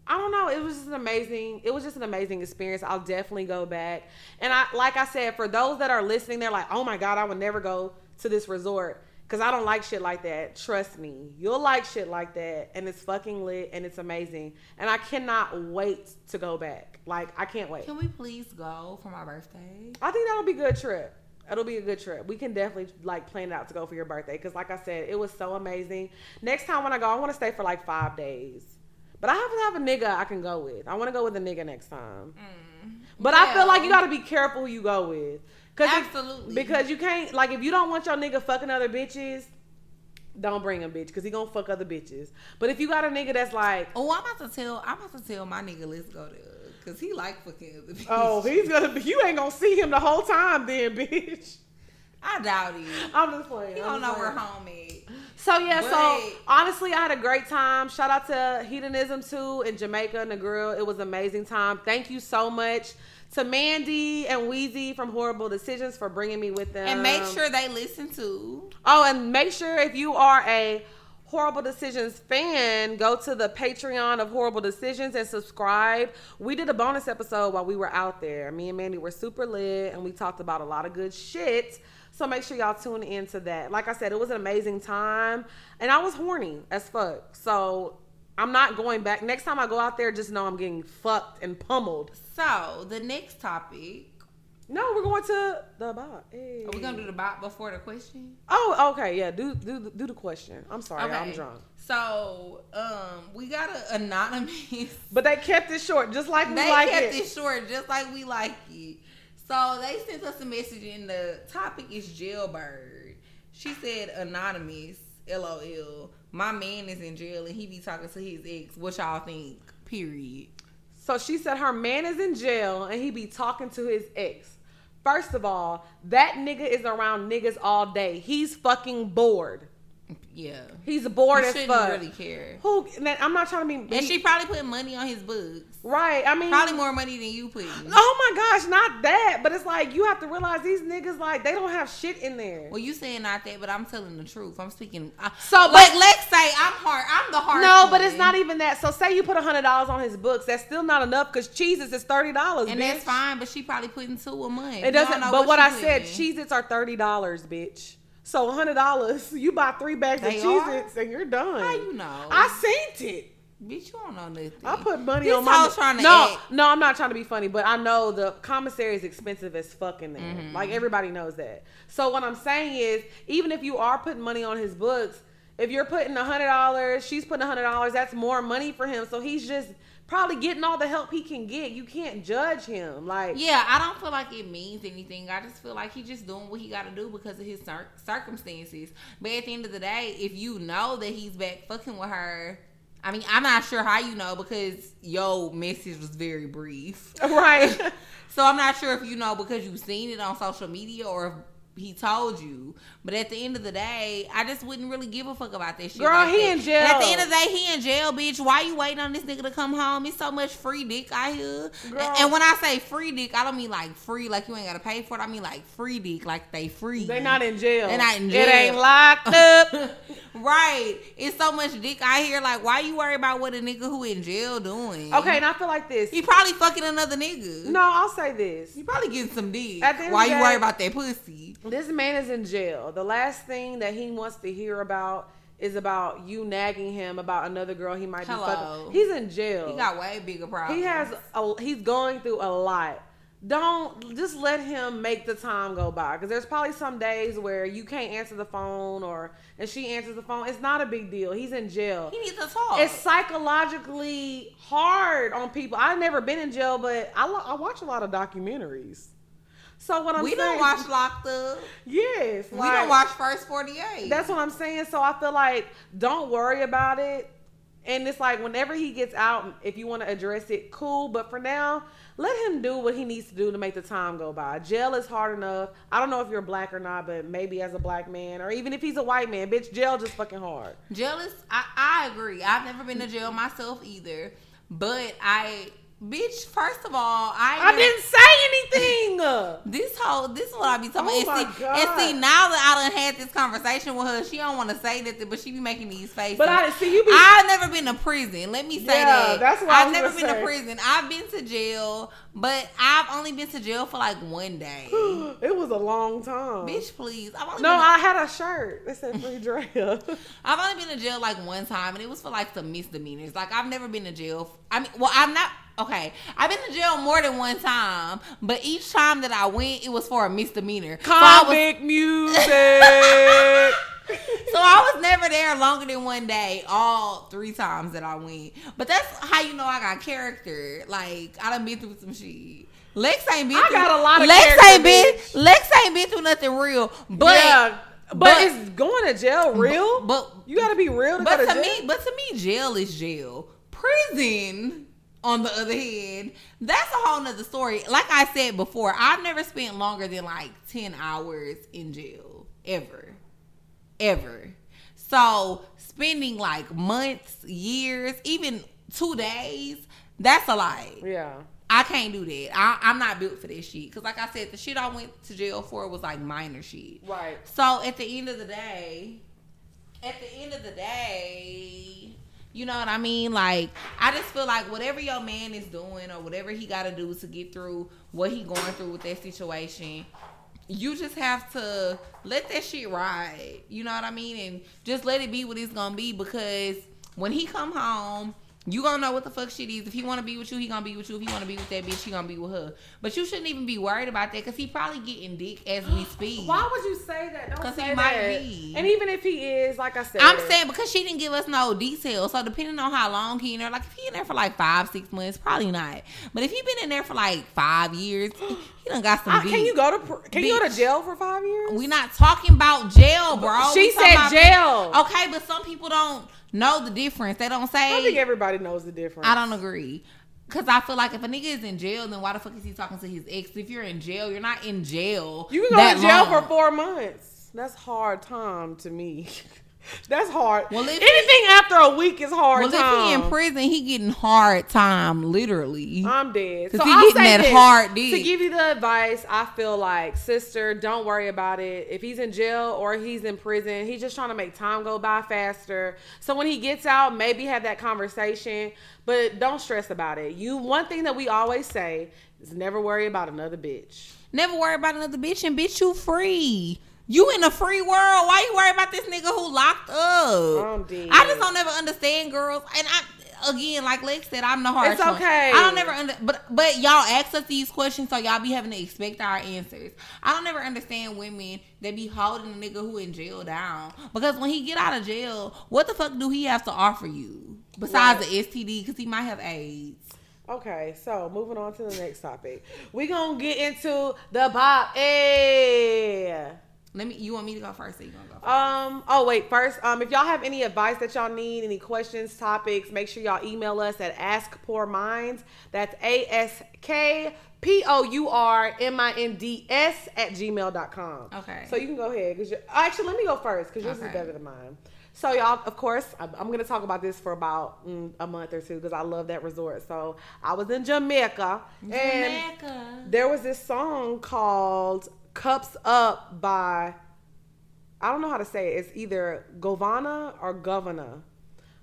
I don't know. It was just an amazing. It was just an amazing experience. I'll definitely go back. And I, like I said, for those that are listening, they're like, "Oh my god, I would never go to this resort because I don't like shit like that." Trust me, you'll like shit like that, and it's fucking lit and it's amazing. And I cannot wait to go back. Like I can't wait. Can we please go for my birthday? I think that'll be a good trip. It'll be a good trip. We can definitely like plan it out to go for your birthday because, like I said, it was so amazing. Next time when I go, I want to stay for like five days. But I have to have a nigga I can go with. I want to go with a nigga next time. Mm. But I feel like you got to be careful who you go with. Cause Absolutely. because you can't like if you don't want your nigga fucking other bitches, don't bring him bitch because he gonna fuck other bitches. But if you got a nigga that's like, Oh, I'm about to tell. I'm about to tell my nigga let's go there because he like fucking other [LAUGHS] oh, bitches. oh, he's gonna be, you ain't gonna see him the whole time then, bitch. I doubt it. I'm just playing. He I'm don't just know where home is. So yeah, so honestly, I had a great time. Shout out to Hedonism II in Jamaica and Negril. It was an amazing time. Thank you so much to Mandii and Weezy from Horrible Decisions for bringing me with them. And make sure they listen to. Oh, and make sure if you are a Horrible Decisions fan, go to the Patreon of Horrible Decisions and subscribe. We did a bonus episode while we were out there. Me and Mandii were super lit and we talked about a lot of good shit. So make sure y'all tune into that. Like I said, it was an amazing time and I was horny as fuck. So I'm not going back. Next time I go out there, just know I'm getting fucked and pummeled. So the next topic. No, we're going to the bot. Hey. Are we gonna do the bot before the question? Oh, okay, yeah. Do do do the question. I'm sorry, I'm drunk. So, um, we got an anonymous. [LAUGHS] But they kept it short, just like we they like kept it. it short, just like we like it. So they sent us a message, and the topic is jailbird. She said, "Anonymous, lol. My man is in jail, and he be talking to his ex. What y'all think? Period. So she said her man is in jail and he be talking to his ex. First of all, that nigga is around niggas all day. He's fucking bored. Yeah, He's bored you as fuck. really care. Who? man, I'm not trying to be. And she probably put money on his books. right. I mean, Probably more money than you put. In. Oh my gosh, not that. But it's like you have to realize these niggas like they don't have shit in there. Well, you saying not that, but I'm telling the truth. I'm speaking. I, So, like, but- let's say I'm hard. I'm the hard. No, but it's not even that. So say you put a hundred dollars on his books, that's still not enough because cheeses is thirty dollars. and that's fine. But she probably putting two a month. It doesn't. But what, I said, Cheez-Its are thirty dollars, bitch. So hundred dollars, you buy three bags They of? Cheez-Its and you're done. How you know? I seen it. Bitch, you don't know nothing. I put money This on my. trying to no, act. no, I'm not trying to be funny, but I know the commissary is expensive as fucking there. Mm-hmm. Like everybody knows that. So what I'm saying is, even if you are putting money on his books, if you're putting a hundred dollars, she's putting a hundred dollars. That's more money for him. So he's just probably getting all the help he can get. You can't judge him. Like Yeah, I don't feel like it means anything. I just feel like he's just doing what he got to do because of his cir- circumstances. But at the end of the day, if you know that he's back fucking with her, I mean, I'm not sure how you know because your message was very brief. [LAUGHS] right. [LAUGHS] So I'm not sure if you know because you've seen it on social media or if he told you. But at the end of the day, I just wouldn't really give a fuck about that shit. Girl, like he that. in jail. And at the end of the day, he in jail bitch. Why you waiting on this nigga to come home? It's so much free dick out here. Girl. And, when I say free dick, I don't mean like free, like you ain't gotta pay for it. I mean like free dick, like they free. They not in jail. They not in jail. It ain't locked up. [LAUGHS] right. It's so much dick out here. Like, why you worry about what a nigga who in jail doing? okay, and I feel like this. He probably fucking another nigga. No, I'll say this. He probably getting some dick. At the end Why you worry about that pussy? This man is in jail. The last thing that he wants to hear about is about you nagging him about another girl he might Hello. be fucking. He's in jail. He got way bigger problems. He has a, he's going through a lot. Don't just let him make the time go by because there's probably some days where you can't answer the phone or and she answers the phone. It's not a big deal. He's in jail. He needs to talk. It's psychologically hard on people. I've never been in jail, but I, lo- I watch a lot of documentaries. So what I'm we saying, we don't watch Locked Up. yes, we like- don't watch First Forty Eight. that's what I'm saying. So I feel like don't worry about it. And it's like whenever he gets out, if you want to address it, cool. But for now, let him do what he needs to do to make the time go by. Jail is hard enough. I don't know if you're black or not, but maybe as a black man, or even if he's a white man, bitch, jail just fucking hard. Jealous. I, I agree. I've never been to jail myself either. But I, bitch. First of all, I, I didn't say anything. [LAUGHS] This whole this is what I be talking Oh about. And see, God. and see, now that I done had this conversation with her, she don't want to say nothing, but she be making these faces. But I see you be. I've never been to prison. Let me say Yeah, that. that's what I I've never been say. to prison. I've been to jail, but I've only been to jail for like one day. [GASPS] it was a long time. Bitch, please. I've only No, been to- I had a shirt that said free [LAUGHS] Drea. I've only been to jail like one time, and it was for like some misdemeanors. Like I've never been to jail. I mean, well, I'm not okay. I've been to jail more than one time, but each time that I went, it was for a misdemeanor. So was, Comic music. [LAUGHS] so I was never there longer than one day. All three times that I went, but that's how you know I got character. Like I done been through some shit. Lex ain't been. I through, got a lot of Lex ain't been. bitch. Lex ain't been through nothing real. But yeah, but, but- is going to jail real? but you got to be real to But go to to me, but to me, jail is jail. Prison, on the other hand, that's a whole nother story. Like I said before, I've never spent longer than like ten hours in jail ever, ever. So spending like months, years, even two days, that's a lot. yeah, I can't do that. I, I'm not built for this shit. Cause like I said, the shit I went to jail for was like minor shit. right. So at the end of the day, at the end of the day, you know what I mean? Like I just feel like whatever your man is doing or whatever he got to do to get through what he going through with that situation, you just have to let that shit ride. You know what I mean? And just let it be what it's gonna be because when he come home. You gonna know what the fuck shit is. If he wanna be with you, he gonna be with you. If he wanna be with that bitch, he gonna be with her. But you shouldn't even be worried about that because he probably getting dick as we [GASPS] speak. Why would you say that? Don't 'Cause he say might that. be. And even if he is, like I said, I'm saying because she didn't give us no details. So depending on how long he in there, like if he in there for like five, six months, probably not. But if he been in there for like five years, he done got some. [GASPS] Can you go to can you go to jail for five years? We not talking about jail, bro. She We said about- jail. Okay, but some people don't know the difference. They don't say. I think everybody knows the difference. I don't agree. Cause I feel like if a nigga is in jail, then why the fuck is he talking to his ex? If you're in jail, you're not in jail. You can go to jail long. for four months. That's hard time to me. [LAUGHS] That's hard. Well, if he- anything after a week is hard Well, time. if he in prison, he getting hard time, literally. I'm dead. So he I'll getting say that this. hard. To give you the advice, I feel like, sister, don't worry about it. If he's in jail or he's in prison, he's just trying to make time go by faster. So when he gets out, maybe have that conversation, but don't stress about it. You one thing that we always say is never worry about another bitch. Never worry about another bitch and bitch you free. You in a free world. Why you worry about this nigga who locked up? I just don't ever understand girls. And I again, like Lex said, I'm the harsh It's one. okay. I don't never under but but y'all ask us these questions, so y'all be having to expect our answers. I don't ever understand women that be holding a nigga who in jail down because when he get out of jail, what the fuck do he have to offer you besides Right. the STD? Because he might have AIDS. Okay, so moving on to the next topic. we gonna get into the pop. Hey. Let me. You want me to go first? Or you gonna go? First? Um. Oh wait. First, um, if y'all have any advice that y'all need, any questions, topics, make sure y'all email us at Ask Pour Minds. That's A S K P O U R M I N D S at gmail.com. Okay. So you can go ahead because actually let me go first because yours Okay. is better than mine. So y'all, of course, I'm, I'm gonna talk about this for about mm, a month or two because I love that resort. So I was in Jamaica, and there was this song called "Cups Up" by I don't know how to say it. It's either Govana or Governor,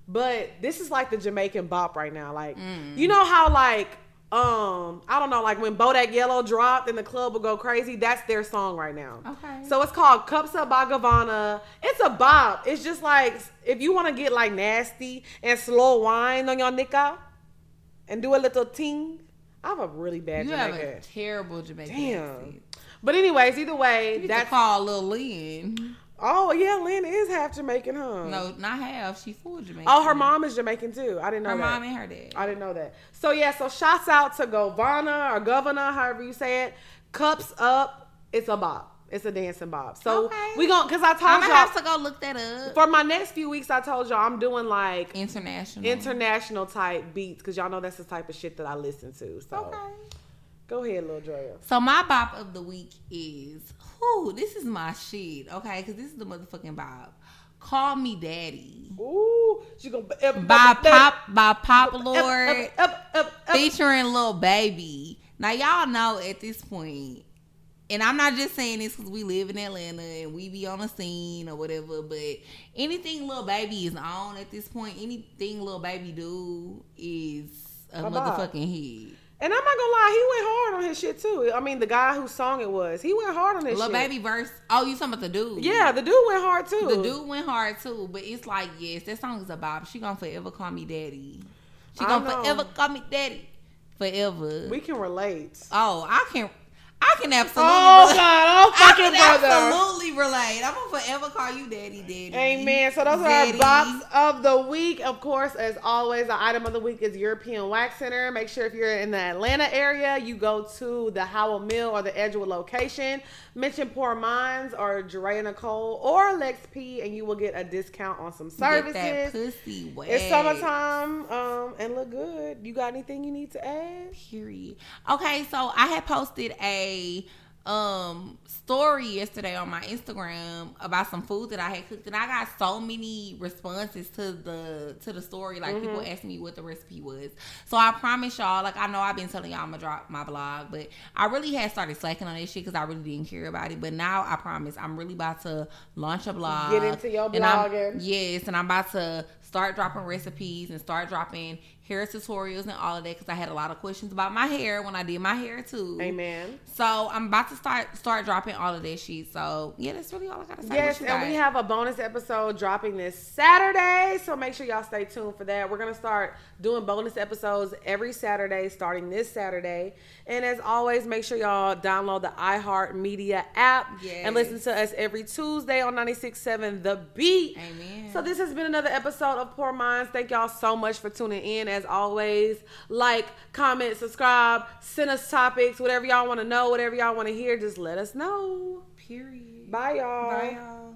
but this is like the Jamaican bop right now. Like you know how like um I don't know like when Bodak Yellow dropped and the club will go crazy. That's their song right now. Okay. So it's called Cups Up by Govana. It's a bop. It's just like if you want to get like nasty and slow wine on your nika and do a little ting. I have a really bad You have a terrible Jamaican Damn. accent. But anyways, either way, You that's to call Lil Lynn. oh yeah, Lynn is half Jamaican, huh? No, not half. She full Jamaican. Oh, her mom is Jamaican too. I didn't know that. her that. mom and her dad. I didn't know that. So yeah, so shouts out to Govana or Governor, however you say it. Cups up. It's a bop. It's a dancing bop. So Okay. we gon' cause I told I'm gonna y'all have to go look that up. for my next few weeks. I told y'all I'm doing like International. international type beats because y'all know that's the type of shit that I listen to. So Okay. Go ahead, little Drea. So my bop of the week is, whoo, this is my shit, okay? Because this is the motherfucking bop. Call Me Daddy. Ooh, she gonna By Pop, by Pop Lord, Up, up, up, up. featuring Lil Baby. Now, y'all know at this point, and I'm not just saying this because we live in Atlanta and we be on the scene or whatever, but anything Lil Baby is on at this point, anything Lil Baby do is a bop. motherfucking hit. And I'm not gonna lie, he went hard on his shit too. I mean, the guy whose song it was, he went hard on his Lil shit. Baby verse. Oh, you talking about the dude? Yeah, the dude went hard too. The dude went hard too, but it's like, yes, that song is a bop. She gonna forever call me daddy. She gonna forever call me daddy. Forever. We can relate. oh, I can I can absolutely Oh relate. God, oh [LAUGHS] I fucking can brother. absolutely relate. I'm gonna forever call you daddy, daddy. Amen. So those are our bops of the week. Of course, as always, the item of the week is European Wax Center. Make sure if you're in the Atlanta area, you go to the Howell Mill or the Edgewood location. Mention Pour Minds or Dre Nicole or Lex P, and you will get a discount on some services. Get that pussy wet. It's summertime, um, and look good. You got anything you need to add? Period. Okay, so I had posted a um story yesterday on my Instagram about some food that I had cooked and I got so many responses to the to the story like people asking me what the recipe was. So I promise y'all like I know I've been telling y'all I'm gonna drop my blog but I really had started slacking on this shit because I really didn't care about it but now I promise I'm really about to launch a blog. Get into your and blogging. Yes, and I'm about to start dropping recipes and start dropping hair tutorials and all of that because I had a lot of questions about my hair when I did my hair too. Amen. So I'm about to start start dropping all of that shit. So yeah, that's really all I gotta say. Yes, and we have a bonus episode dropping this Saturday. So make sure y'all stay tuned for that. We're going to start doing bonus episodes every Saturday, starting this Saturday. And as always, make sure y'all download the iHeart Media app and listen to us every Tuesday on 96.7 The Beat. Amen. So this has been another episode of Pour Minds. Thank y'all so much for tuning in. As always, like, comment, subscribe, send us topics, whatever y'all want to know, whatever y'all want to hear, just let us know. period. Bye, y'all. Bye y'all.